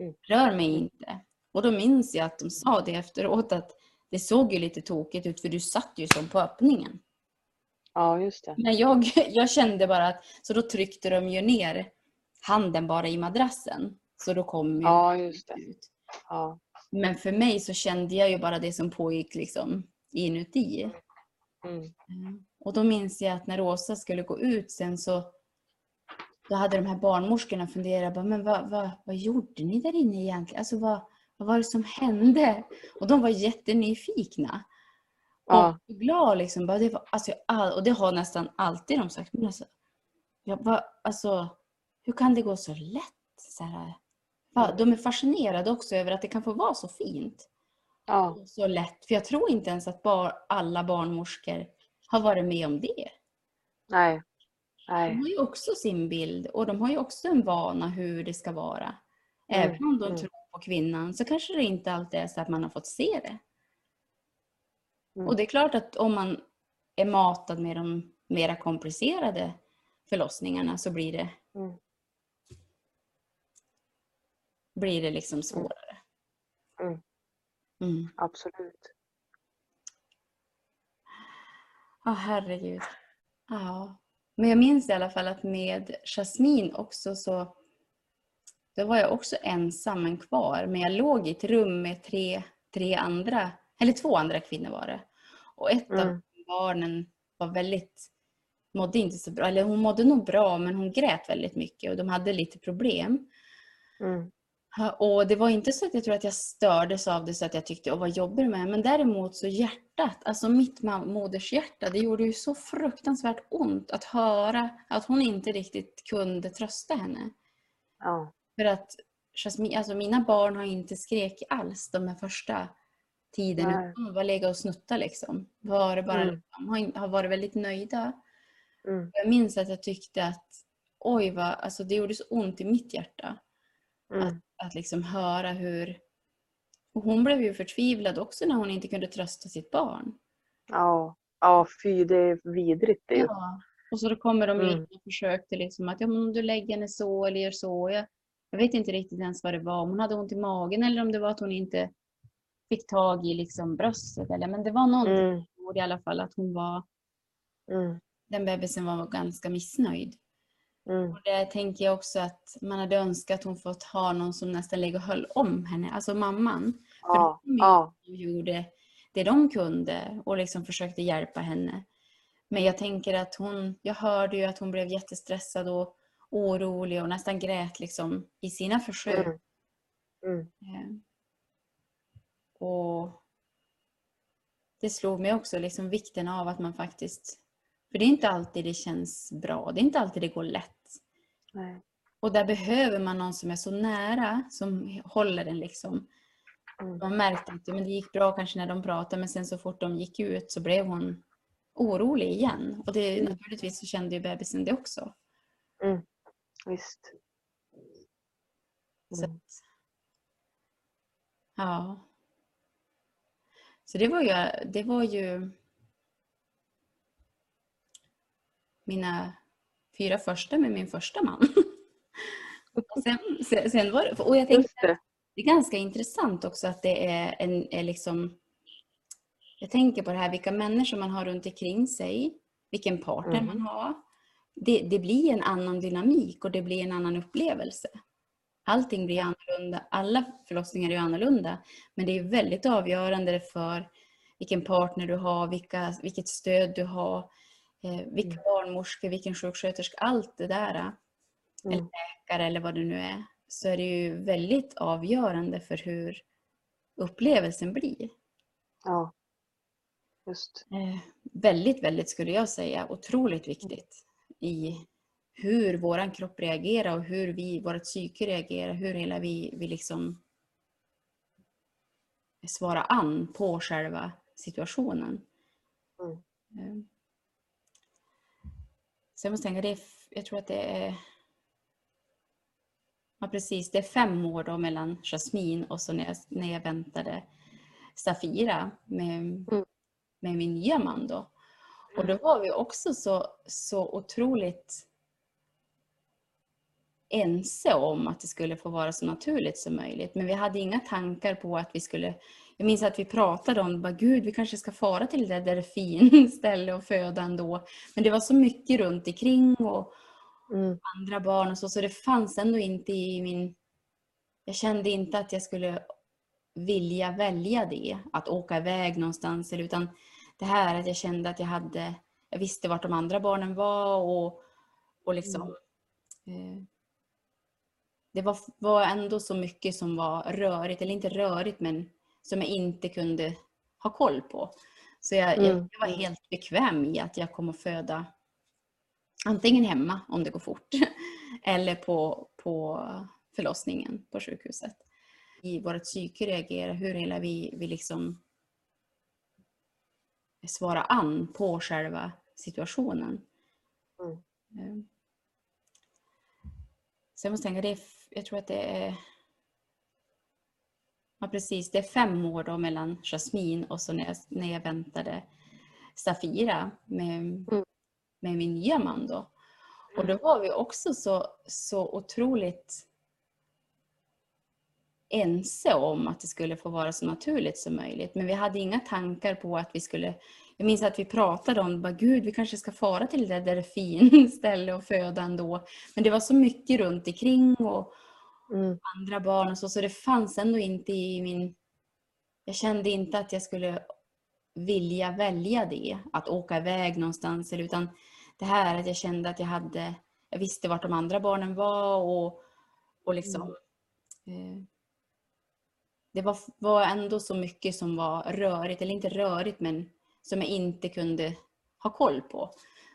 [SPEAKER 1] Mm.
[SPEAKER 2] Rör mig inte. Och då minns jag att de sa det efteråt att det såg ju lite tokigt ut för du satt ju som på öppningen.
[SPEAKER 1] Ja, just det.
[SPEAKER 2] Men jag, jag kände bara att, så då tryckte de ju ner handen bara i madrassen. Så då kom ju
[SPEAKER 1] Ja, just det.
[SPEAKER 2] ut.
[SPEAKER 1] Ja.
[SPEAKER 2] Men för mig så kände jag ju bara det som pågick liksom inuti.
[SPEAKER 1] Mm.
[SPEAKER 2] Mm. Och då minns jag att när Rosa skulle gå ut sen så då hade de här barnmorskorna funderat, bara, men vad, vad, vad gjorde ni där inne egentligen? Alltså vad, vad var det som hände? Och de var jättenyfikna.
[SPEAKER 1] Ja.
[SPEAKER 2] Och glad liksom. Bara, det var, alltså, jag och det har nästan alltid de sagt. Men alltså, jag bara, alltså, hur kan det gå så lätt? Så här, bara, de är fascinerade också över att det kan få vara så fint
[SPEAKER 1] Ja.
[SPEAKER 2] så lätt. För jag tror inte ens att bar, alla barnmorskor har varit med om det.
[SPEAKER 1] Nej.
[SPEAKER 2] De
[SPEAKER 1] Nej.
[SPEAKER 2] har ju också sin bild och de har ju också en vana hur det ska vara.
[SPEAKER 1] Mm,
[SPEAKER 2] Även om de
[SPEAKER 1] mm.
[SPEAKER 2] tror på kvinnan så kanske det inte alltid är så att man har fått se det.
[SPEAKER 1] Mm.
[SPEAKER 2] Och det är klart att om man är matad med de mera komplicerade förlossningarna så blir det,
[SPEAKER 1] Mm.
[SPEAKER 2] blir det liksom svårare.
[SPEAKER 1] Mm.
[SPEAKER 2] Mm.
[SPEAKER 1] Absolut.
[SPEAKER 2] Ja, herregud. Ja. Men jag minns i alla fall att med Jasmine också så då var jag också ensam men kvar. Men jag låg i ett rum med tre, tre andra, eller två andra kvinnor var det. Och ett av
[SPEAKER 1] Mm.
[SPEAKER 2] barnen var väldigt, mådde inte så bra. Eller hon mådde nog bra men hon grät väldigt mycket och de hade lite problem.
[SPEAKER 1] Mm.
[SPEAKER 2] Och det var inte så att jag tror att jag stördes av det så att jag tyckte, åh vad jobbig du är. Men däremot så hjärtat, alltså mitt modershjärta, det gjorde ju så fruktansvärt ont att höra att hon inte riktigt kunde trösta henne.
[SPEAKER 1] Ja.
[SPEAKER 2] För att alltså mina barn har inte skrek alls de här första tiden.
[SPEAKER 1] Nej.
[SPEAKER 2] utan De var lägga och snutta liksom. Var bara,
[SPEAKER 1] Mm.
[SPEAKER 2] De har, varit väldigt nöjda.
[SPEAKER 1] Mm.
[SPEAKER 2] Jag minns att jag tyckte att oj vad, alltså det gjorde så ont i mitt hjärta.
[SPEAKER 1] Mm.
[SPEAKER 2] Att liksom höra hur... Och hon blev ju förtvivlad också när hon inte kunde trösta sitt barn.
[SPEAKER 1] Ja. Ja, fy det är vidrigt det.
[SPEAKER 2] Ja. Och så då kommer de in
[SPEAKER 1] Mm.
[SPEAKER 2] och försökte liksom att ja, men om du lägger henne så eller gör så. Jag, jag vet inte riktigt ens vad det var. Om hon hade ont i magen eller om det var att hon inte fick tag i liksom bröstet. Eller, men det var någonting
[SPEAKER 1] Mm.
[SPEAKER 2] som gjorde i alla fall att hon var,
[SPEAKER 1] Mm.
[SPEAKER 2] den bebisen var ganska missnöjd.
[SPEAKER 1] Mm.
[SPEAKER 2] Och det tänker jag också att man hade önskat att hon fått ha någon som nästan låg och höll om henne, alltså mamman.
[SPEAKER 1] Ja.
[SPEAKER 2] de
[SPEAKER 1] Ja.
[SPEAKER 2] gjorde det de kunde och liksom försökte hjälpa henne. Men jag tänker att hon, jag hörde ju att hon blev jättestressad och orolig och nästan grät liksom i sina försök.
[SPEAKER 1] Mm. Mm.
[SPEAKER 2] Och det slog mig också liksom vikten av att man faktiskt, för det är inte alltid det känns bra, det är inte alltid det går lätt.
[SPEAKER 1] Nej.
[SPEAKER 2] Och där behöver man någon som är så nära, som håller den liksom.
[SPEAKER 1] Mm.
[SPEAKER 2] Man märkte att men det gick bra kanske när de pratade men sen så fort de gick ut så blev hon orolig igen. Och det,
[SPEAKER 1] Mm.
[SPEAKER 2] naturligtvis så kände ju bebisen det också.
[SPEAKER 1] Visst.
[SPEAKER 2] Så,
[SPEAKER 1] Mm.
[SPEAKER 2] att- ja. Så det var ju, det var ju mina fyra första med min första man. Och sen, sen, sen var det, och jag tänkte
[SPEAKER 1] det.
[SPEAKER 2] Det är ganska intressant också att det är en är liksom... Jag tänker på det här, vilka människor man har runt omkring sig, vilken partner
[SPEAKER 1] Mm.
[SPEAKER 2] man har. Det, det blir en annan dynamik och det blir en annan upplevelse. Allting blir annorlunda. Alla förlossningar är annorlunda. Men det är väldigt avgörande för vilken partner du har, vilka, vilket stöd du har, eh, vilka
[SPEAKER 1] Mm.
[SPEAKER 2] barnmorskor, vilken sjuksköterska, allt det där
[SPEAKER 1] Mm.
[SPEAKER 2] läkare eller vad det nu är, så är det ju väldigt avgörande för hur upplevelsen blir.
[SPEAKER 1] Ja. Just.
[SPEAKER 2] Eh, väldigt, väldigt skulle jag säga, otroligt viktigt i hur våran kropp reagerar och hur vi, vårt psyke reagerar, hur hela vi, vi liksom svarar an på själva situationen.
[SPEAKER 1] Mm.
[SPEAKER 2] Eh, Så jag måste tänka, det är, jag tror att det är Ja precis, det är fem år då mellan Jasmine och så när jag, när jag väntade Safira med, med min nya man då. Och då var vi också så, så otroligt ense om att det skulle få vara så naturligt som möjligt. Men vi hade inga tankar på att vi skulle... Jag minns att vi pratade om, bara, gud vi kanske ska fara till det där där det är fin ställe och föda ändå. Men det var så mycket runt omkring och,
[SPEAKER 1] Mm.
[SPEAKER 2] andra barn och så, så det fanns ändå inte i min... Jag kände inte att jag skulle vilja välja det, att åka iväg någonstans. Utan det här att jag kände att jag hade... Jag visste vart de andra barnen var och, och liksom... Eh, det var, var ändå så mycket som var rörigt, eller inte rörigt men som jag inte kunde ha koll på. Så jag,
[SPEAKER 1] Mm.
[SPEAKER 2] jag var helt bekväm i att jag kommer föda antingen hemma om det går fort eller på, på förlossningen på sjukhuset. I vårt psyke reagerar, hur hela vi, vi liksom svarar an på själva situationen.
[SPEAKER 1] Mm.
[SPEAKER 2] Eh, Så jag måste tänka, det är, jag tror att det är Ja precis, det är fem år då mellan Jasmine och så när jag, när jag väntade Safira med, med min nya man då. Och då var vi också så, så otroligt ense om att det skulle få vara så naturligt som möjligt. Men vi hade inga tankar på att vi skulle... Jag minns att vi pratade om, bara, gud vi kanske ska fara till det där fin ställe och föda ändå. Men det var så mycket runt omkring och
[SPEAKER 1] Mm.
[SPEAKER 2] andra barn och så, så det fanns ändå inte i min... Jag kände inte att jag skulle vilja välja det, att åka iväg någonstans. Utan det här att jag kände att jag hade... Jag visste vart de andra barnen var och, och liksom... Eh, det var, var ändå så mycket som var rörigt, eller inte rörigt men som jag inte kunde ha koll på.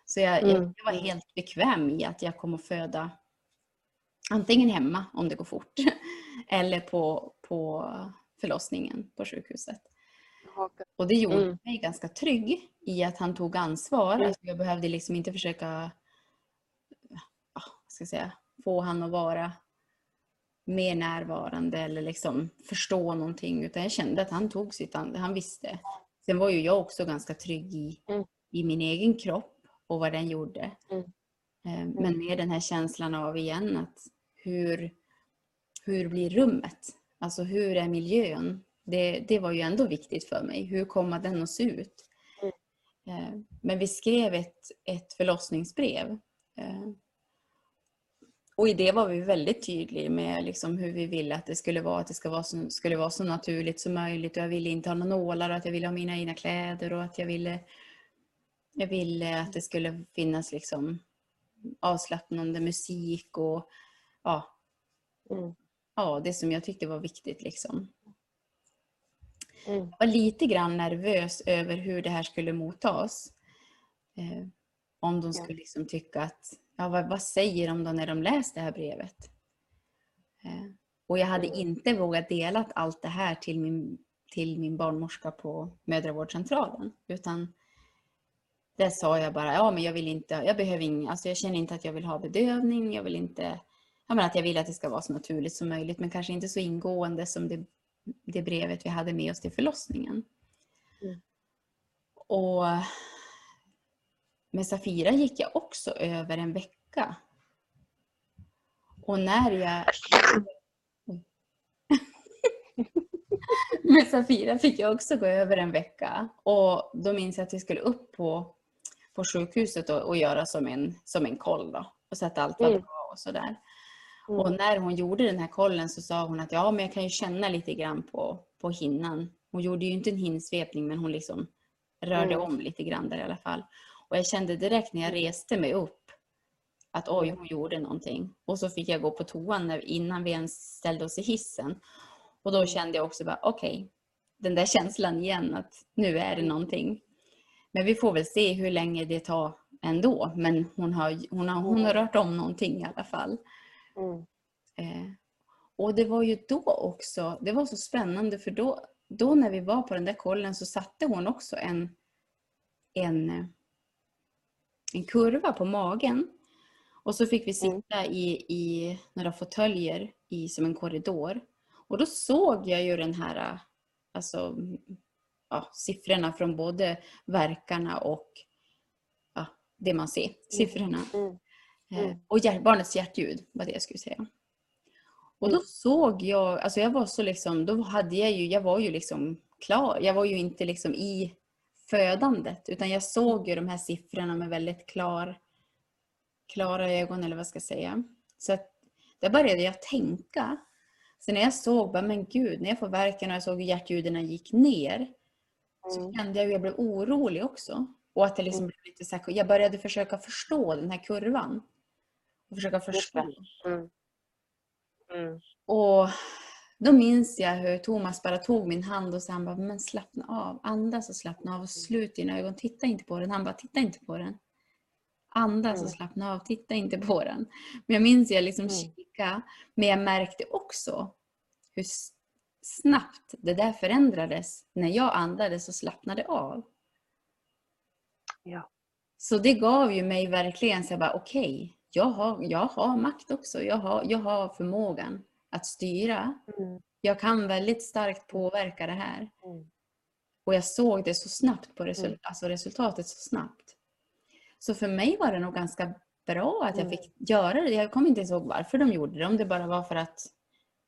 [SPEAKER 2] Så jag,
[SPEAKER 1] Mm.
[SPEAKER 2] jag var helt bekväm i att jag kommer föda antingen hemma om det går fort eller på, på förlossningen på sjukhuset. Och det gjorde
[SPEAKER 1] Mm.
[SPEAKER 2] mig ganska trygg i att han tog ansvar.
[SPEAKER 1] Mm.
[SPEAKER 2] Alltså jag behövde liksom inte försöka ska säga, få han att vara mer närvarande eller liksom förstå någonting. Utan jag kände att han tog sitt an- han visste. Sen var ju jag också ganska trygg i,
[SPEAKER 1] Mm.
[SPEAKER 2] i min egen kropp och vad den gjorde.
[SPEAKER 1] Mm.
[SPEAKER 2] Eh, Men med den här känslan av igen att hur, hur blir rummet? Alltså hur är miljön? Det, det var ju ändå viktigt för mig. Hur kommer den att se ut?
[SPEAKER 1] Mm.
[SPEAKER 2] Eh, Men vi skrev ett, ett förlossningsbrev. Och i det var vi väldigt tydliga med liksom hur vi ville att det skulle vara. Att det skulle vara, så, skulle vara så naturligt som möjligt. Och jag ville inte ha några nålar och att jag ville ha mina egna kläder. Och att jag ville, jag ville att det skulle finnas liksom avslappnande musik och ja,
[SPEAKER 1] Mm.
[SPEAKER 2] ja, det som jag tyckte var viktigt. Liksom.
[SPEAKER 1] Mm.
[SPEAKER 2] Jag var lite grann nervös över hur det här skulle mottas. Eh, om de skulle liksom tycka att, ja vad, vad säger de då när de läser det här brevet? Eh, och jag hade inte vågat dela allt det här till min, till min barnmorska på mödravårdscentralen. Utan där sa jag bara, ja men jag vill inte, jag behöver ingen, alltså jag känner inte att jag vill ha bedövning, jag vill inte, jag menar att jag vill att det ska vara så naturligt som möjligt men kanske inte så ingående som det, det brevet vi hade med oss till förlossningen.
[SPEAKER 1] Mm.
[SPEAKER 2] Och med Safira gick jag också över en vecka. Och när jag... med Safira fick jag också gå över en vecka. Och då minns jag att vi skulle upp på, på sjukhuset och, och göra som en, som en koll då. Och så att allt var
[SPEAKER 1] Mm.
[SPEAKER 2] bra och sådär.
[SPEAKER 1] Mm.
[SPEAKER 2] Och när hon gjorde den här kollen så sa hon att ja, men jag kan ju känna lite grann på, på hinnan. Hon gjorde ju inte en hinnsvepning men hon liksom rörde
[SPEAKER 1] Mm.
[SPEAKER 2] om lite grann där i alla fall. Och jag kände direkt när jag reste mig upp att oj, hon gjorde någonting. Och så fick jag gå på toan innan vi ens ställde oss i hissen. Och då kände jag också bara okej, den där känslan igen att nu är det någonting. Men vi får väl se hur länge det tar ändå. Men hon har, hon har, hon har rört om någonting i alla fall.
[SPEAKER 1] Mm.
[SPEAKER 2] Eh, och det var ju då också, det var så spännande för då, då när vi var på den där kollen så satte hon också en, en, en kurva på magen. Och så fick vi sitta i, i några fåtöljer i som en korridor. Och då såg jag ju den här, alltså, ja, siffrorna från både verkarna och ja, det man ser, siffrorna.
[SPEAKER 1] Mm.
[SPEAKER 2] Eh, Och hjärt, barnets hjärtljud var det jag skulle säga. Och då såg jag, alltså jag var så liksom, då hade jag ju, jag var ju liksom klar. Jag var ju inte liksom i födandet utan jag såg ju de här siffrorna med väldigt klar, klara ögon eller vad ska jag säga. Så att där började jag tänka. Så när jag såg, bara, men gud, när jag får värken och jag såg hur hjärtljuden gick ner så
[SPEAKER 1] Mm.
[SPEAKER 2] kände jag hur jag blev orolig också. Och att det liksom blev lite så här, jag började försöka förstå den här kurvan. Och försöka förstå.
[SPEAKER 1] Mm. Mm.
[SPEAKER 2] Och då minns jag hur Thomas bara tog min hand och sa han bara, men slappna av, andas och slappna av och slut dina ögon, titta inte på den. Han bara, titta inte på den. Andas och
[SPEAKER 1] Mm.
[SPEAKER 2] slappna av, titta inte på den. Men jag minns jag liksom
[SPEAKER 1] Mm.
[SPEAKER 2] kika, men jag märkte också hur snabbt det där förändrades när jag andades och slappnade av.
[SPEAKER 1] Ja.
[SPEAKER 2] Så det gav ju mig verkligen så jag bara okej, jag, har, jag har makt också. Jag har, jag har förmågan att styra.
[SPEAKER 1] Mm.
[SPEAKER 2] Jag kan väldigt starkt påverka det här.
[SPEAKER 1] Mm.
[SPEAKER 2] Och jag såg det så snabbt på resul-
[SPEAKER 1] Mm.
[SPEAKER 2] alltså resultatet så snabbt. Så för mig var det nog ganska bra att jag
[SPEAKER 1] Mm.
[SPEAKER 2] fick göra det. Jag kommer inte ihåg varför de gjorde det. Om det bara var för att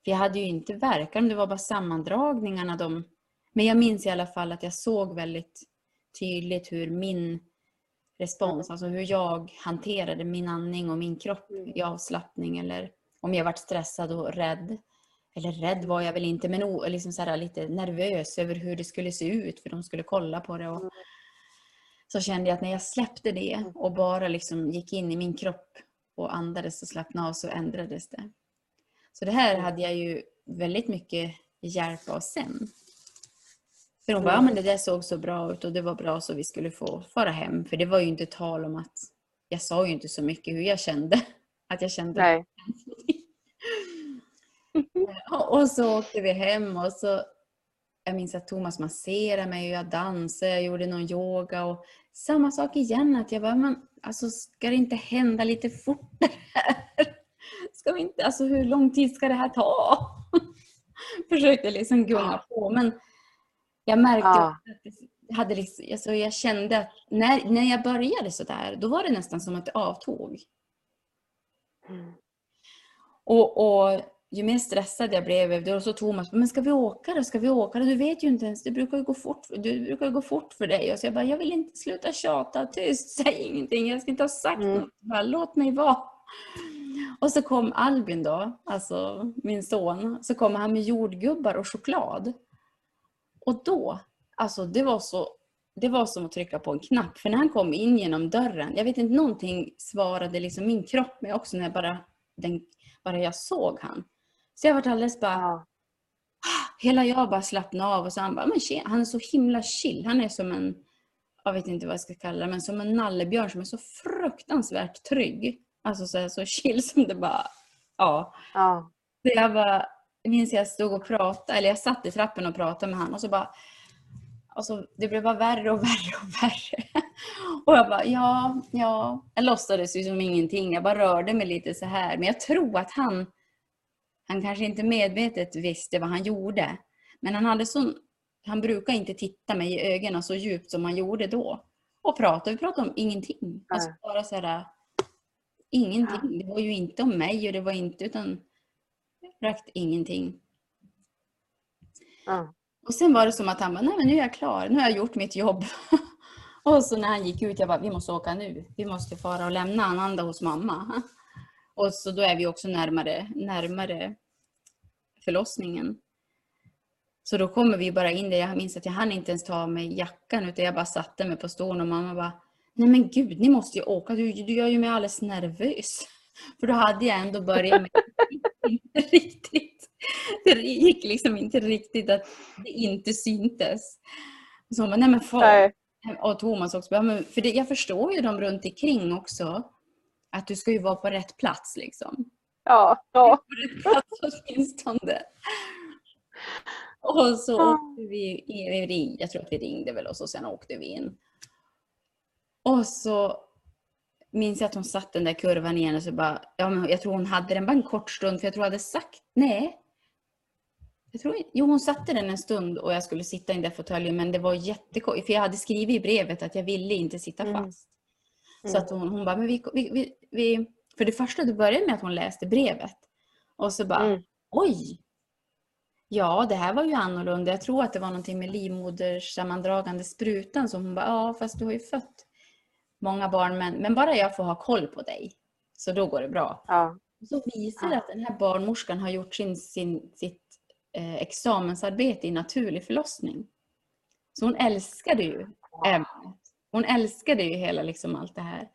[SPEAKER 2] för jag hade ju inte verkat, om det var bara sammandragningarna. De, men jag minns i alla fall att jag såg väldigt tydligt hur min respons, alltså hur jag hanterade min andning och min kropp
[SPEAKER 1] Mm.
[SPEAKER 2] i avslappning eller om jag varit stressad och rädd. Eller rädd var jag väl inte, men liksom så här lite nervös över hur det skulle se ut för de skulle kolla på det. Och
[SPEAKER 1] Mm.
[SPEAKER 2] så kände jag att när jag släppte det
[SPEAKER 1] Mm.
[SPEAKER 2] och bara liksom gick in i min kropp och andades och slappnade av så ändrades det. Så det här
[SPEAKER 1] Mm.
[SPEAKER 2] hade jag ju väldigt mycket hjälp av sen. För hon bara, ja men det där såg så bra ut och det var bra så vi skulle få fara hem. För det var ju inte tal om att, jag sa ju inte så mycket hur jag kände. Att jag kände
[SPEAKER 1] Nej.
[SPEAKER 2] Och så åkte vi hem och så jag minns att Thomas masserade mig och jag dansade, jag gjorde någon yoga och samma sak igen att jag bara, men alltså ska det inte hända lite fortare här? Ska vi inte, alltså hur lång tid ska det här ta? Försökte liksom gunga på men jag märkte
[SPEAKER 1] Ja.
[SPEAKER 2] att det, hade liksom, alltså jag kände att när, när jag började sådär, då var det nästan som att det avtog.
[SPEAKER 1] Mm.
[SPEAKER 2] Och, och ju mer stressad jag blev, då så Thomas, men ska vi åka då? Ska vi åka då? Du vet ju inte ens, det brukar ju gå fort, du brukar gå fort för dig. Och så jag bara, jag vill inte sluta tjata, tyst, säg ingenting, jag ska inte ha sagt
[SPEAKER 1] Mm.
[SPEAKER 2] något, bara, låt mig vara. Och så kom Albin då, alltså min son, så kom han med jordgubbar och choklad. Och då, alltså det var så det var som att trycka på en knapp. För när han kom in genom dörren, jag vet inte, någonting svarade liksom min kropp med också när jag bara, den, bara jag såg han. Så jag var alldeles bara,
[SPEAKER 1] Ja.
[SPEAKER 2] hela jag bara slappnade av och så han bara, men tjena, han är så himla chill. Han är som en, jag vet inte vad jag ska kalla det, men som en nallebjörn som är så fruktansvärt trygg. Alltså så, här, så chill som det bara, ja.
[SPEAKER 1] Ja.
[SPEAKER 2] Så jag bara, jag minns jag stod och pratade, eller jag satt i trappen och pratade med honom och så bara Alltså, det blev bara värre och värre och värre. Och jag bara, ja, ja. Jag låtsades ju som ingenting. Jag bara rörde mig lite så här. Men jag tror att han, han kanske inte medvetet visste vad han gjorde. Men han hade sån, han brukar inte titta mig i ögonen så djupt som han gjorde då. Och prata, vi pratade om ingenting. Alltså bara så här, ingenting. Det var ju inte om mig och det var inte utan rakt ingenting.
[SPEAKER 1] Ja.
[SPEAKER 2] Och sen var det som att han bara, nej men nu är jag klar, nu har jag gjort mitt jobb. och så när han gick ut, jag bara, vi måste åka nu. Vi måste fara och lämna Ananda hos mamma. och så då är vi också närmare, närmare förlossningen. Så då kommer vi bara in där, jag minns att jag hann inte ens ta av mig jackan utan jag bara satte mig på stolen och mamma bara, nej men gud, ni måste ju åka, du, du gör ju mig alldeles nervös. För då hade jag ändå börjat med inte riktigt. Det gick liksom inte riktigt att det inte syntes. Så hon bara, nej men far. Och Thomas också, men för det, jag förstår ju dem runt omkring också. Att du ska ju vara på rätt plats liksom.
[SPEAKER 1] Ja. Ja.
[SPEAKER 2] På rätt plats åtminstone. Och så
[SPEAKER 1] Ja.
[SPEAKER 2] åkte vi, ring, jag tror att vi ringde väl och så sen åkte vi in. Och så minns jag att hon satt den där kurvan igen och så bara, ja men jag tror hon hade den bara en kort stund för jag tror jag hade sagt, nej. Jag tror, jo hon satte den en stund och jag skulle sitta i den där fåtöljen men det var jättekort, för jag hade skrivit i brevet att jag ville inte sitta
[SPEAKER 1] Mm.
[SPEAKER 2] Så att hon, hon bara, men vi, vi, vi, vi, för det första det började med att hon läste brevet. Och så bara,
[SPEAKER 1] Mm.
[SPEAKER 2] oj! Ja, det här var ju annorlunda. Jag tror att det var någonting med livmodersammandragande sprutan som hon bara, ja fast du har ju fött många barn men, men bara jag får ha koll på dig. Så då går det bra.
[SPEAKER 1] Ja.
[SPEAKER 2] Så visar det att den här barnmorskan har gjort sin, sin, sitt eh, examensarbete i naturlig förlossning. Så hon älskade ju ämnet. Hon älskade ju hela liksom allt det här.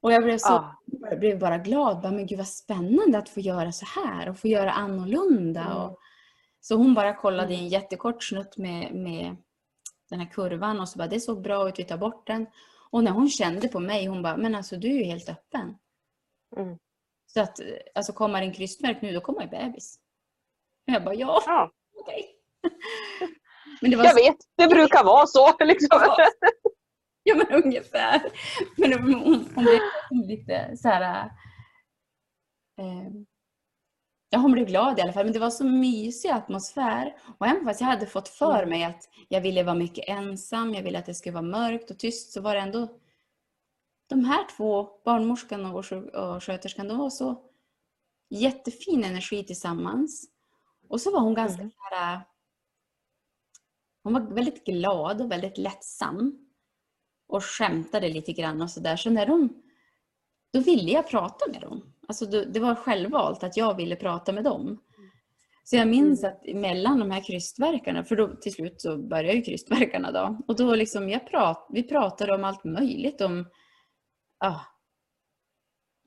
[SPEAKER 2] Och jag blev, så,
[SPEAKER 1] Ja.
[SPEAKER 2] jag blev bara glad. Bara, men gud vad spännande att få göra så här och få göra annorlunda.
[SPEAKER 1] Mm.
[SPEAKER 2] Och, så hon bara kollade i
[SPEAKER 1] Mm.
[SPEAKER 2] en jättekort snutt med, med den här kurvan och så bara det såg bra ut, vi tar bort den. Och när hon kände på mig, hon bara, men alltså du är ju helt öppen.
[SPEAKER 1] Mm.
[SPEAKER 2] Så att, eh, alltså kommer en krystvärk nu, då kommer ju bebis. Och jag bara, ja,
[SPEAKER 1] Ja.
[SPEAKER 2] okej. Var
[SPEAKER 1] Jag
[SPEAKER 2] så,
[SPEAKER 1] vet, det brukar vara så. Liksom.
[SPEAKER 2] Ja. men ungefär. Men hon, hon blev lite så här... Eh, ja, hon blev glad i alla fall. Men det var så mysig atmosfär. Och även fast jag hade fått för
[SPEAKER 1] Mm.
[SPEAKER 2] mig att jag ville vara mycket ensam, jag ville att det skulle vara mörkt och tyst, så var det ändå de här två, barnmorskan och, och sköterskan, de var så jättefin energi tillsammans. Och så var hon ganska
[SPEAKER 1] Mm.
[SPEAKER 2] här, hon var väldigt glad och väldigt lättsam. Och skämtade lite grann och sådär. Så när de, då ville jag prata med dem. Alltså det var självvalt att jag ville prata med dem. Så jag minns att mellan de här krystverkarna, för då till slut så började ju krystverkarna då. Och då liksom jag prat, vi pratade om allt möjligt. Om, ah,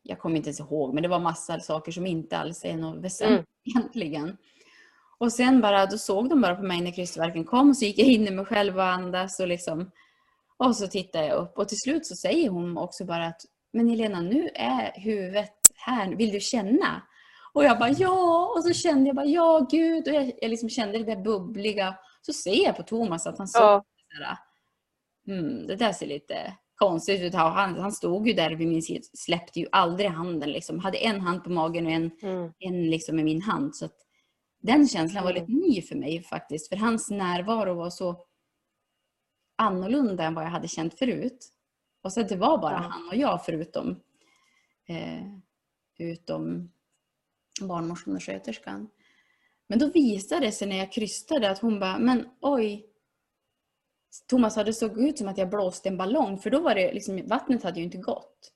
[SPEAKER 2] jag kommer inte ens ihåg, men det var massa saker som inte alls är något väsentligt egentligen. Och sen bara, då såg de bara på mig när krystverken kom och så gick jag in i mig själv och andas och liksom och så tittade jag upp och till slut så säger hon också bara att Men Helena, nu är huvudet här, vill du känna? Och jag bara ja, och så kände jag bara ja gud och jag, jag liksom kände det där bubbliga. Så ser jag på Thomas att han såg
[SPEAKER 1] Ja.
[SPEAKER 2] sådär, mm, det där ser lite konstigt ut. Han, han stod ju där vid min sida, släppte ju aldrig handen liksom. Hade en hand på magen och en
[SPEAKER 1] Mm.
[SPEAKER 2] en liksom i min hand. Så den känslan var
[SPEAKER 1] Mm.
[SPEAKER 2] lite ny för mig faktiskt. För hans närvaro var så annorlunda än vad jag hade känt förut. Och så att det var bara
[SPEAKER 1] Ja.
[SPEAKER 2] han och jag förutom, eh, utom barnmorskan och sköterskan. Men då visade det sig när jag krystade att hon bara, men oj. Thomas, det såg ut som att jag blåste en ballong för då var det liksom, vattnet hade ju inte gått.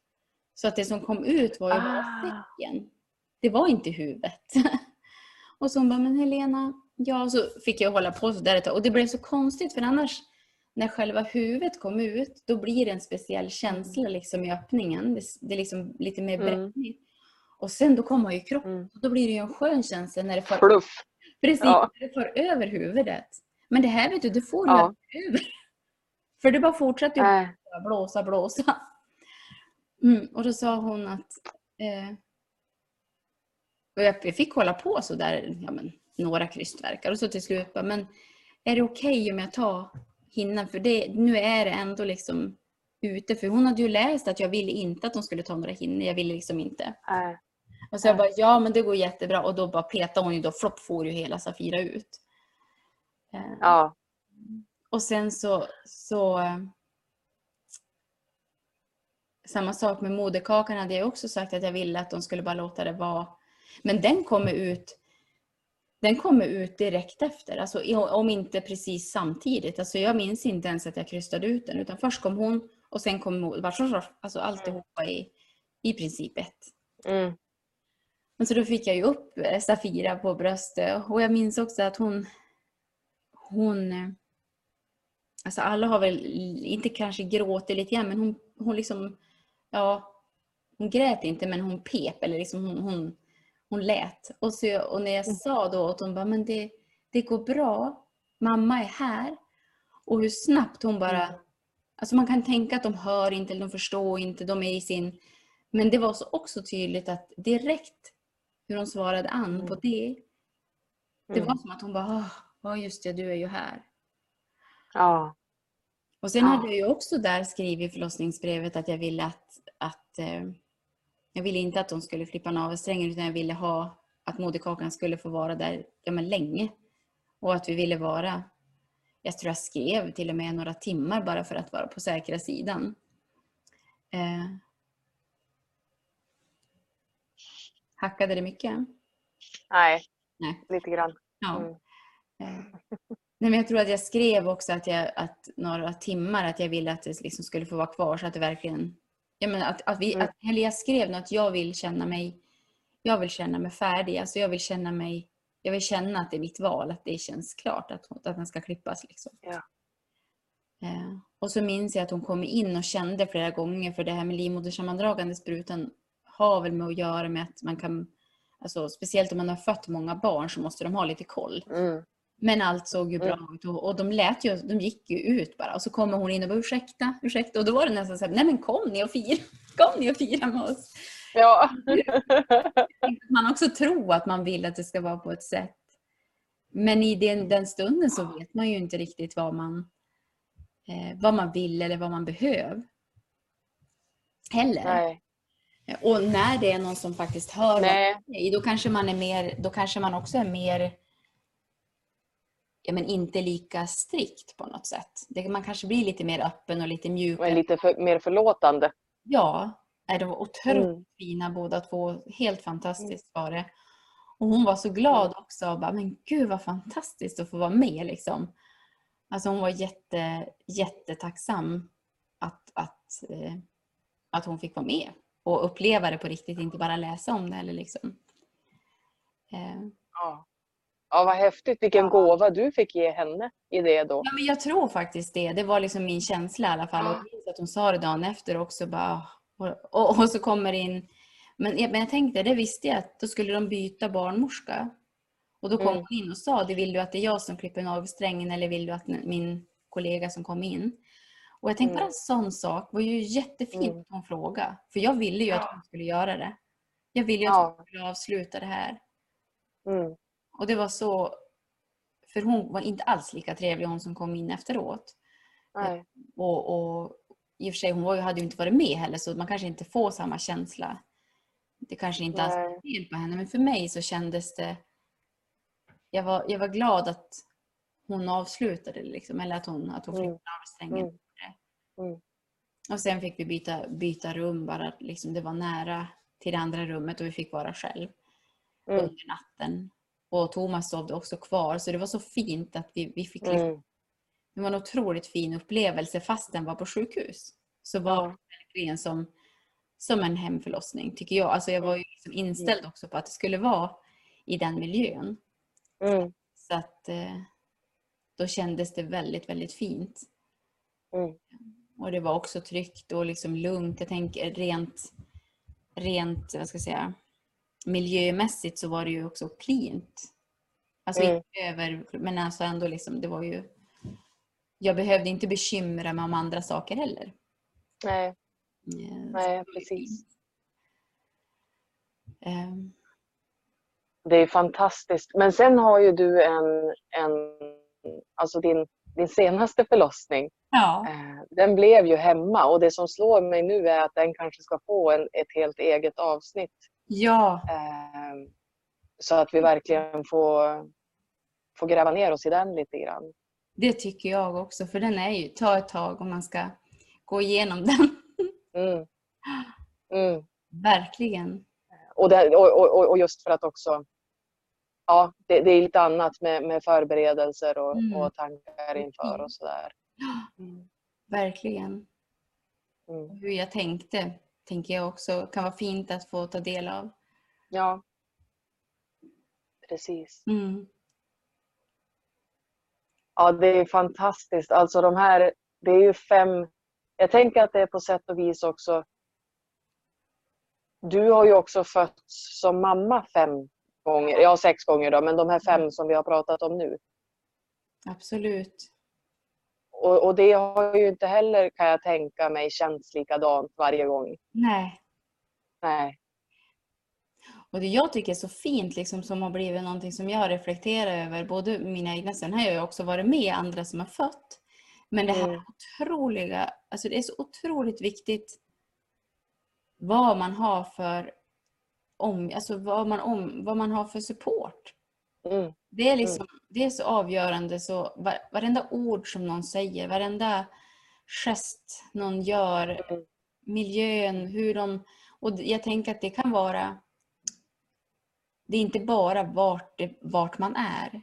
[SPEAKER 2] Så att det som kom ut var ju bara
[SPEAKER 1] Ah.
[SPEAKER 2] säcken. Det var inte huvudet. och så hon bara, men Helena, ja, så fick jag hålla på så där ett tag. Och det blev så konstigt för annars när själva huvudet kom ut, då blir det en speciell känsla liksom i öppningen. Det, det är liksom lite mer
[SPEAKER 1] Mm.
[SPEAKER 2] brännigt. Och sen då kommer ju kroppen.
[SPEAKER 1] Mm.
[SPEAKER 2] Då blir det ju en skön känsla när det får,
[SPEAKER 1] Pluff.
[SPEAKER 2] precis,
[SPEAKER 1] Ja.
[SPEAKER 2] när det får över huvudet. Men det här vet du, det får ju
[SPEAKER 1] Ja.
[SPEAKER 2] aldrig över. För det bara fortsatte ju
[SPEAKER 1] Nej.
[SPEAKER 2] blåsa, blåsa. Mm, och då sa hon att eh, och jag fick hålla på så där, ja, men, några krystverkar och så till slut bara, men är det okej om jag tar hinnan? För det, nu är det ändå liksom ute. För hon hade ju läst att jag ville inte att de skulle ta några hinnor. Jag ville liksom inte.
[SPEAKER 1] Nej.
[SPEAKER 2] Och så jag bara, ja men det går jättebra. Och då bara petade hon ju då, flopp får ju hela Safira ut. Eh,
[SPEAKER 1] Ja.
[SPEAKER 2] och sen så, så samma sak med moderkakan hade jag också sagt att jag ville att de skulle bara låta det vara. Men den kommer ut den kommer ut direkt efter, alltså, om inte precis samtidigt. Alltså, jag minns inte ens att jag krystade ut den, utan först kom hon och sen kom. Alltså alltihopa i, i princip ett.
[SPEAKER 1] Mm.
[SPEAKER 2] Men så då fick jag ju upp eh, Safira på bröstet och jag minns också att hon, hon eh, Alltså alla har väl inte kanske gråtit lite grann men hon, hon liksom, ja, hon grät inte men hon pep eller liksom hon, hon, hon lät. Och, så, och när jag sa då att hon bara, men det, det går bra, mamma är här. Och hur snabbt hon bara,
[SPEAKER 1] Mm.
[SPEAKER 2] alltså man kan tänka att de hör inte eller de förstår inte, de är i sin, men det var så också tydligt att direkt hur hon svarade an på
[SPEAKER 1] Mm.
[SPEAKER 2] det, det
[SPEAKER 1] Mm.
[SPEAKER 2] var som att hon bara, "Ah, ja just det, du är ju här.
[SPEAKER 1] Ja.
[SPEAKER 2] Och sen
[SPEAKER 1] Ja.
[SPEAKER 2] hade jag ju också där skrivit i förlossningsbrevet att jag ville att, att eh, jag ville inte att de skulle flippa navelsträngen utan jag ville ha att moderkakan skulle få vara där ja, men länge. Och att vi ville vara, jag tror jag skrev till och med några timmar bara för att vara på säkra sidan. Eh, hackade det mycket?
[SPEAKER 1] Nej.
[SPEAKER 2] Nej.
[SPEAKER 1] Lite grann.
[SPEAKER 2] Ja.
[SPEAKER 1] Mm.
[SPEAKER 2] Eh, Nej, men jag tror att jag skrev också att, jag, att några timmar att jag ville att det liksom skulle få vara kvar så att det verkligen... Jag menar att, att vi,
[SPEAKER 1] Mm.
[SPEAKER 2] att, jag skrev nog att jag vill känna mig jag vill känna mig färdig. Alltså jag vill känna mig jag vill känna att det är mitt val, att det känns klart att, att den ska klippas. Liksom.
[SPEAKER 1] Ja.
[SPEAKER 2] Eh, och så minns jag att hon kom in och kände flera gånger för det här med livmodersammandragande sprutan har väl med att göra med att man kan, alltså speciellt om man har fött många barn så måste de ha lite koll.
[SPEAKER 1] Mm.
[SPEAKER 2] Men allt såg ju bra
[SPEAKER 1] Mm.
[SPEAKER 2] ut och, och de lät ju, de gick ju ut bara. Och så kommer hon in och bara ursäkta, ursäkta. Och då var det nästan så här, nej men kom ni och fira, kom ni och fira med oss.
[SPEAKER 1] Ja.
[SPEAKER 2] Man också tror att man vill att det ska vara på ett sätt. Men i den, den stunden så vet man ju inte riktigt vad man, eh, vad man vill eller vad man behöver. Heller.
[SPEAKER 1] Nej.
[SPEAKER 2] Och när det är någon som faktiskt hör
[SPEAKER 1] Nej.
[SPEAKER 2] säger, då kanske man är mer, då kanske man också är mer ja, men inte lika strikt på något sätt. Det, man kanske blir lite mer öppen och lite mjukare.
[SPEAKER 1] lite för, mer förlåtande.
[SPEAKER 2] Ja, nej, de var otroligt
[SPEAKER 1] Mm.
[SPEAKER 2] fina båda två. Helt fantastiskt var det. Och hon var så glad
[SPEAKER 1] Mm.
[SPEAKER 2] också. Och bara, men gud vad fantastiskt att få vara med liksom. Alltså hon var jätte, jättetacksam att, att, eh, att hon fick vara med. Och uppleva det på riktigt, inte bara läsa om det. Eller liksom. eh,
[SPEAKER 1] Ja. Ja, vad häftigt. Vilken
[SPEAKER 2] Ja.
[SPEAKER 1] gåva du fick ge henne i det då.
[SPEAKER 2] Ja, men jag tror faktiskt det. Det var liksom min känsla i alla fall. Och jag att hon sa det dagen efter också. Bara, och, och, och så kommer in... Men jag, men jag tänkte, det visste jag att då skulle de byta barnmorska. Och då kom
[SPEAKER 1] Mm.
[SPEAKER 2] hon in och sa, det vill du att det är jag som klipper navelsträngen eller vill du att min kollega som kom in? Och jag tänkte
[SPEAKER 1] Mm.
[SPEAKER 2] bara en sån sak var ju jättefint
[SPEAKER 1] Mm.
[SPEAKER 2] att hon frågade. För jag ville ju att
[SPEAKER 1] Ja.
[SPEAKER 2] hon skulle göra det. Jag ville ju att
[SPEAKER 1] Ja.
[SPEAKER 2] hon skulle avsluta det här.
[SPEAKER 1] Mm.
[SPEAKER 2] Och det var så... För hon var inte alls lika trevlig hon som kom in efteråt.
[SPEAKER 1] Nej.
[SPEAKER 2] Och, och i och för sig, hon var, hade ju inte varit med heller så man kanske inte får samma känsla. Det kanske inte alls är fel på henne men för mig så kändes det... Jag var, jag var glad att hon avslutade. Liksom, eller att hon, att hon
[SPEAKER 1] Mm.
[SPEAKER 2] navelsträngen.
[SPEAKER 1] Mm. Mm.
[SPEAKER 2] Och sen fick vi byta, byta rum bara. Liksom, det var nära till det andra rummet och vi fick vara själv
[SPEAKER 1] Mm.
[SPEAKER 2] under natten. Och Thomas sov också kvar så det var så fint att vi, vi fick liksom,
[SPEAKER 1] Mm.
[SPEAKER 2] Det var en otroligt fin upplevelse fast den var på sjukhus. Så var
[SPEAKER 1] Ja.
[SPEAKER 2] det verkligen som, som en hemförlossning tycker jag. Alltså jag var ju liksom inställd också på att det skulle vara i den miljön.
[SPEAKER 1] Mm.
[SPEAKER 2] Så att eh, då kändes det väldigt, väldigt fint.
[SPEAKER 1] Mm.
[SPEAKER 2] Och det var också tryggt och liksom lugnt. Jag tänker rent, rent vad ska jag säga, miljömässigt så var det ju också cleant. Alltså
[SPEAKER 1] Mm.
[SPEAKER 2] inte över, men alltså ändå liksom, det var ju... Jag behövde inte bekymra mig om andra saker heller.
[SPEAKER 1] Nej,
[SPEAKER 2] Eh, så
[SPEAKER 1] nej, precis.
[SPEAKER 2] Ehm,
[SPEAKER 1] Det är fantastiskt. Men sen har ju du en, en alltså din, din senaste förlossning.
[SPEAKER 2] Ja,
[SPEAKER 1] Eh, Den blev ju hemma och det som slår mig nu är att den kanske ska få en, ett helt eget avsnitt.
[SPEAKER 2] Ja,
[SPEAKER 1] Eh, Så att vi verkligen får, får gräva ner oss i den lite grann.
[SPEAKER 2] det tycker jag också. För den är ju, ta ett tag om man ska gå igenom den.
[SPEAKER 1] Mm. Mm.
[SPEAKER 2] Verkligen.
[SPEAKER 1] Och, det, och, och, och just för att också Ja, det, det är lite annat med, med förberedelser och,
[SPEAKER 2] Mm.
[SPEAKER 1] och tankar inför och sådär. Mm.
[SPEAKER 2] Verkligen.
[SPEAKER 1] Mm.
[SPEAKER 2] Hur jag tänkte, tänker jag också kan vara fint att få ta del av.
[SPEAKER 1] Ja, precis.
[SPEAKER 2] Mm.
[SPEAKER 1] Ja, det är fantastiskt. Alltså de här, det är ju fem... Jag tänker att det är på sätt och vis också... Du har ju också fötts som mamma fem gånger, ja sex gånger då, men de här fem som vi har pratat om nu.
[SPEAKER 2] Absolut.
[SPEAKER 1] Och, och det har ju inte heller, kan jag tänka mig, känts likadant varje gång.
[SPEAKER 2] Nej.
[SPEAKER 1] Nej.
[SPEAKER 2] Och det jag tycker är så fint, liksom, som har blivit någonting som jag reflekterar över, både mina egna, sen har jag ju också varit med andra som har fött. Men det här
[SPEAKER 1] Mm.
[SPEAKER 2] otroliga, alltså det är så otroligt viktigt vad man har för om, alltså vad man, om, vad man har för support.
[SPEAKER 1] Mm.
[SPEAKER 2] Det är, liksom, det är så avgörande. Så var, varenda ord som någon säger, varenda gest någon gör,
[SPEAKER 1] Mm.
[SPEAKER 2] miljön, hur de... Och jag tänker att det kan vara... Det är inte bara vart, det, vart man är.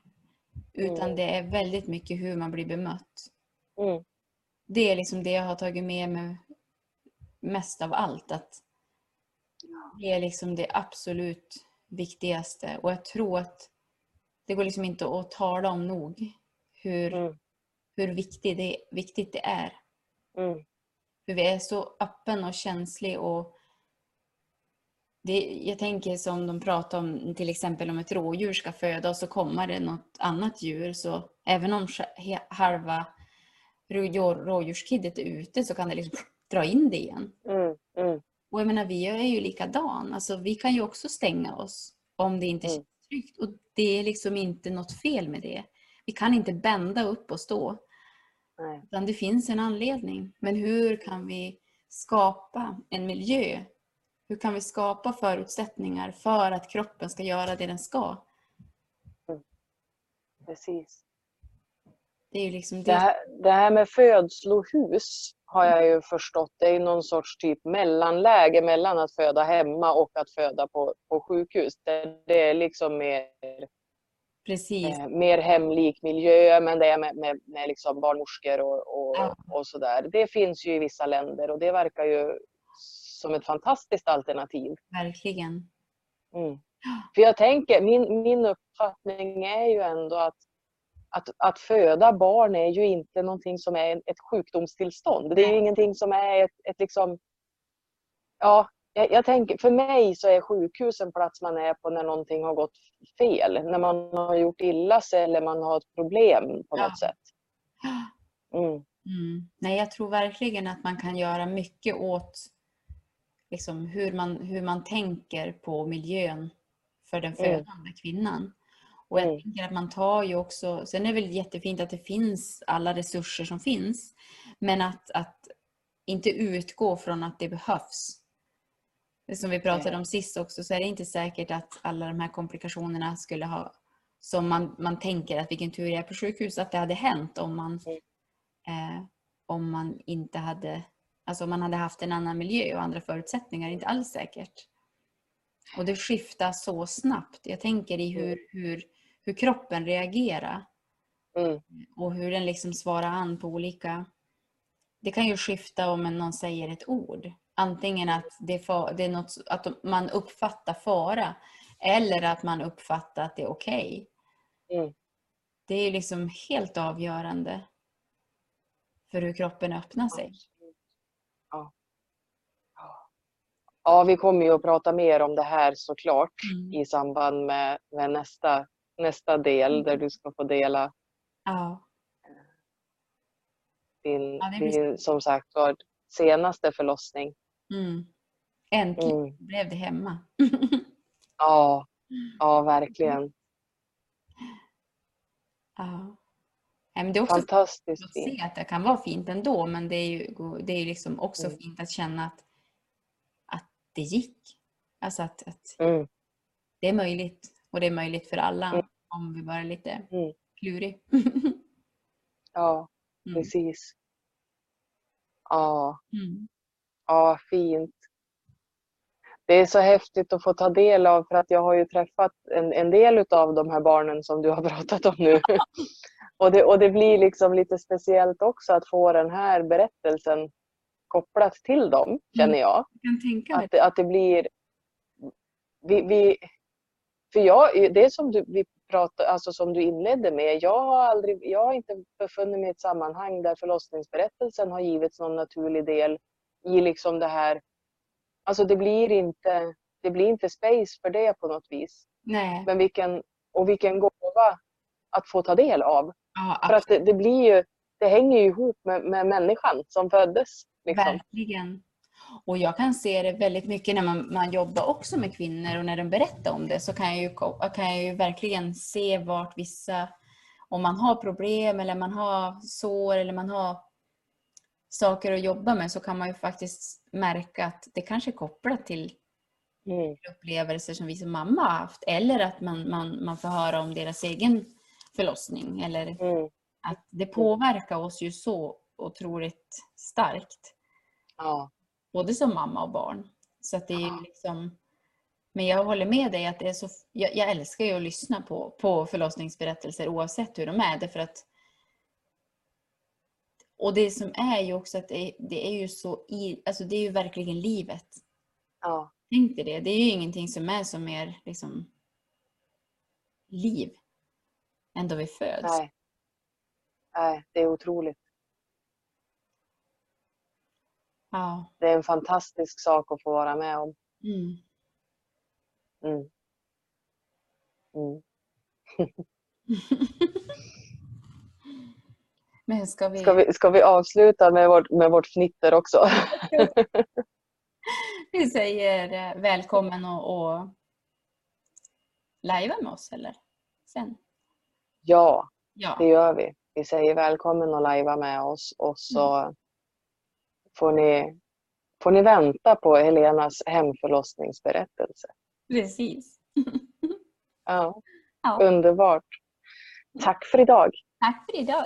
[SPEAKER 2] Utan
[SPEAKER 1] Mm.
[SPEAKER 2] det är väldigt mycket hur man blir bemött.
[SPEAKER 1] Mm.
[SPEAKER 2] Det är liksom det jag har tagit med mig mest av allt. Att det är liksom det absolut viktigaste. Och jag tror att det går liksom inte att tala om nog hur,
[SPEAKER 1] Mm.
[SPEAKER 2] hur viktigt, det, viktigt det är.
[SPEAKER 1] Mm.
[SPEAKER 2] För vi är så öppen och känslig och det, jag tänker som de pratar om till exempel om ett rådjur ska föda och så kommer det något annat djur så även om halva rå- rådjurskiddet är ute så kan det liksom dra in det igen.
[SPEAKER 1] Mm. Mm.
[SPEAKER 2] Och jag menar vi är ju likadan. Alltså vi kan ju också stänga oss om det inte
[SPEAKER 1] Mm.
[SPEAKER 2] känns tryggt. Och det är liksom inte något fel med det. Vi kan inte bända upp och stå.
[SPEAKER 1] Nej.
[SPEAKER 2] Utan det finns en anledning. Men hur kan vi skapa en miljö? Hur kan vi skapa förutsättningar för att kroppen ska göra det den ska?
[SPEAKER 1] Precis.
[SPEAKER 2] Det är liksom
[SPEAKER 1] Det
[SPEAKER 2] det.
[SPEAKER 1] här, det här med födslohus har jag ju förstått, det är någon sorts typ mellanläge mellan att föda hemma och att föda på, på sjukhus. Det, det är liksom mer,
[SPEAKER 2] Precis.
[SPEAKER 1] eh, mer hemlik miljö, men det är med, med, med liksom barnmorskor och, och,
[SPEAKER 2] Ja.
[SPEAKER 1] och sådär. Det finns ju i vissa länder och det verkar ju som ett fantastiskt alternativ.
[SPEAKER 2] Verkligen.
[SPEAKER 1] Mm. För jag tänker, min, min uppfattning är ju ändå att, att att föda barn är ju inte någonting som är ett sjukdomstillstånd. Det är ju ingenting som är ett, ett liksom... Ja, jag, jag tänker, för mig så är sjukhus en plats man är på när någonting har gått fel. När man har gjort illa sig eller man har ett problem på
[SPEAKER 2] Ja.
[SPEAKER 1] något sätt. Mm.
[SPEAKER 2] Mm. Nej, jag tror verkligen att man kan göra mycket åt liksom, hur, man, hur man tänker på miljön för den
[SPEAKER 1] Mm.
[SPEAKER 2] födande kvinnan. Och jag
[SPEAKER 1] Mm.
[SPEAKER 2] tänker att man tar ju också, sen är det väl jättefint att det finns alla resurser som finns, men att, att inte utgå från att det behövs. Som vi pratade om sist också, så är det inte säkert att alla de här komplikationerna skulle ha som man, man tänker att vilken tur jag är på sjukhus att det hade hänt om man,
[SPEAKER 1] Mm.
[SPEAKER 2] eh, om man inte hade, alltså om man hade haft en annan miljö och andra förutsättningar. Inte alls säkert. Och det skiftar så snabbt. Jag tänker i hur, hur, hur kroppen reagerar
[SPEAKER 1] Mm.
[SPEAKER 2] och hur den liksom svarar an på olika... Det kan ju skifta om någon säger ett ord. Antingen att, det är fa- det är något, att man uppfattar fara eller att man uppfattar att det är okej.
[SPEAKER 1] Mm.
[SPEAKER 2] Det är liksom helt avgörande för hur kroppen öppnar sig.
[SPEAKER 1] Ja. ja, vi kommer ju att prata mer om det här såklart
[SPEAKER 2] Mm.
[SPEAKER 1] i samband med, med nästa, nästa del där du ska få dela
[SPEAKER 2] Ja.
[SPEAKER 1] din,
[SPEAKER 2] Ja, blir
[SPEAKER 1] din som sagt var, senaste förlossning.
[SPEAKER 2] Mm. Äntligen
[SPEAKER 1] Mm.
[SPEAKER 2] blev det hemma.
[SPEAKER 1] Ja, ja verkligen.
[SPEAKER 2] ja. Nej, men det är också
[SPEAKER 1] Fantastiskt
[SPEAKER 2] att se att det kan vara fint ändå men det är ju det är liksom också
[SPEAKER 1] Mm.
[SPEAKER 2] fint att känna att, att det gick. Alltså att, att
[SPEAKER 1] Mm.
[SPEAKER 2] det är möjligt och det är möjligt för alla
[SPEAKER 1] Mm.
[SPEAKER 2] om vi bara är lite
[SPEAKER 1] Mm.
[SPEAKER 2] klurig.
[SPEAKER 1] Ja,
[SPEAKER 2] Mm.
[SPEAKER 1] precis. Ja,
[SPEAKER 2] Mm.
[SPEAKER 1] ja, fint. Det är så häftigt att få ta del av för att jag har ju träffat en, en del av de här barnen som du har pratat om nu. och, det, och det blir liksom lite speciellt också att få den här berättelsen kopplat till dem, känner jag.
[SPEAKER 2] Jag kan
[SPEAKER 1] Att, att det blir... Vi, vi, för jag, det som du, vi pratar, alltså som du inledde med. Jag har, aldrig, jag har inte befunnit mig i ett sammanhang där förlossningsberättelsen har givits någon naturlig del i liksom det här. Alltså det blir inte, det blir inte space för det på något vis.
[SPEAKER 2] Nej.
[SPEAKER 1] Men vilken, och vilken gåva att få ta del av.
[SPEAKER 2] Ja,
[SPEAKER 1] För att det, det blir ju, det hänger ju ihop med, med människan som föddes. Liksom.
[SPEAKER 2] Verkligen. Och jag kan se det väldigt mycket när man, man jobbar också med kvinnor och när de berättar om det så kan jag ju, kan jag ju verkligen se vart vissa, om man har problem eller man har sår eller man har saker att jobba med så kan man ju faktiskt märka att det kanske är kopplat till
[SPEAKER 1] Mm.
[SPEAKER 2] upplevelser som vi som mamma har haft eller att man, man, man får höra om deras egen förlossning eller
[SPEAKER 1] Mm.
[SPEAKER 2] att det påverkar oss ju så otroligt starkt
[SPEAKER 1] Ja.
[SPEAKER 2] Både som mamma och barn. Så att det är ju liksom, men jag håller med dig att det är så, jag, jag älskar ju att lyssna på, på förlossningsberättelser oavsett hur de är. Därför att, och det som är ju också att det, det är ju så, i, alltså det är ju verkligen livet.
[SPEAKER 1] Ja.
[SPEAKER 2] Tänk dig det, det är ju ingenting som är som mer liksom liv än då vi föds.
[SPEAKER 1] Nej. Nej, det är otroligt.
[SPEAKER 2] Ja.
[SPEAKER 1] Det är en fantastisk sak att få vara med om.
[SPEAKER 2] Mm.
[SPEAKER 1] Mm. Mm.
[SPEAKER 2] Men ska vi,
[SPEAKER 1] Ska, vi, ska vi avsluta med vårt, med vårt fnitter också?
[SPEAKER 2] vi säger eh, välkommen och, och lajva med oss eller? Sen.
[SPEAKER 1] ja,
[SPEAKER 2] Ja.
[SPEAKER 1] det gör vi. Vi säger välkommen och lajva med oss och så får, ni, får ni vänta på Helenas hemförlossningsberättelse.
[SPEAKER 2] Precis.
[SPEAKER 1] Ja,
[SPEAKER 2] Ja.
[SPEAKER 1] underbart. Tack för idag.
[SPEAKER 2] Tack för idag.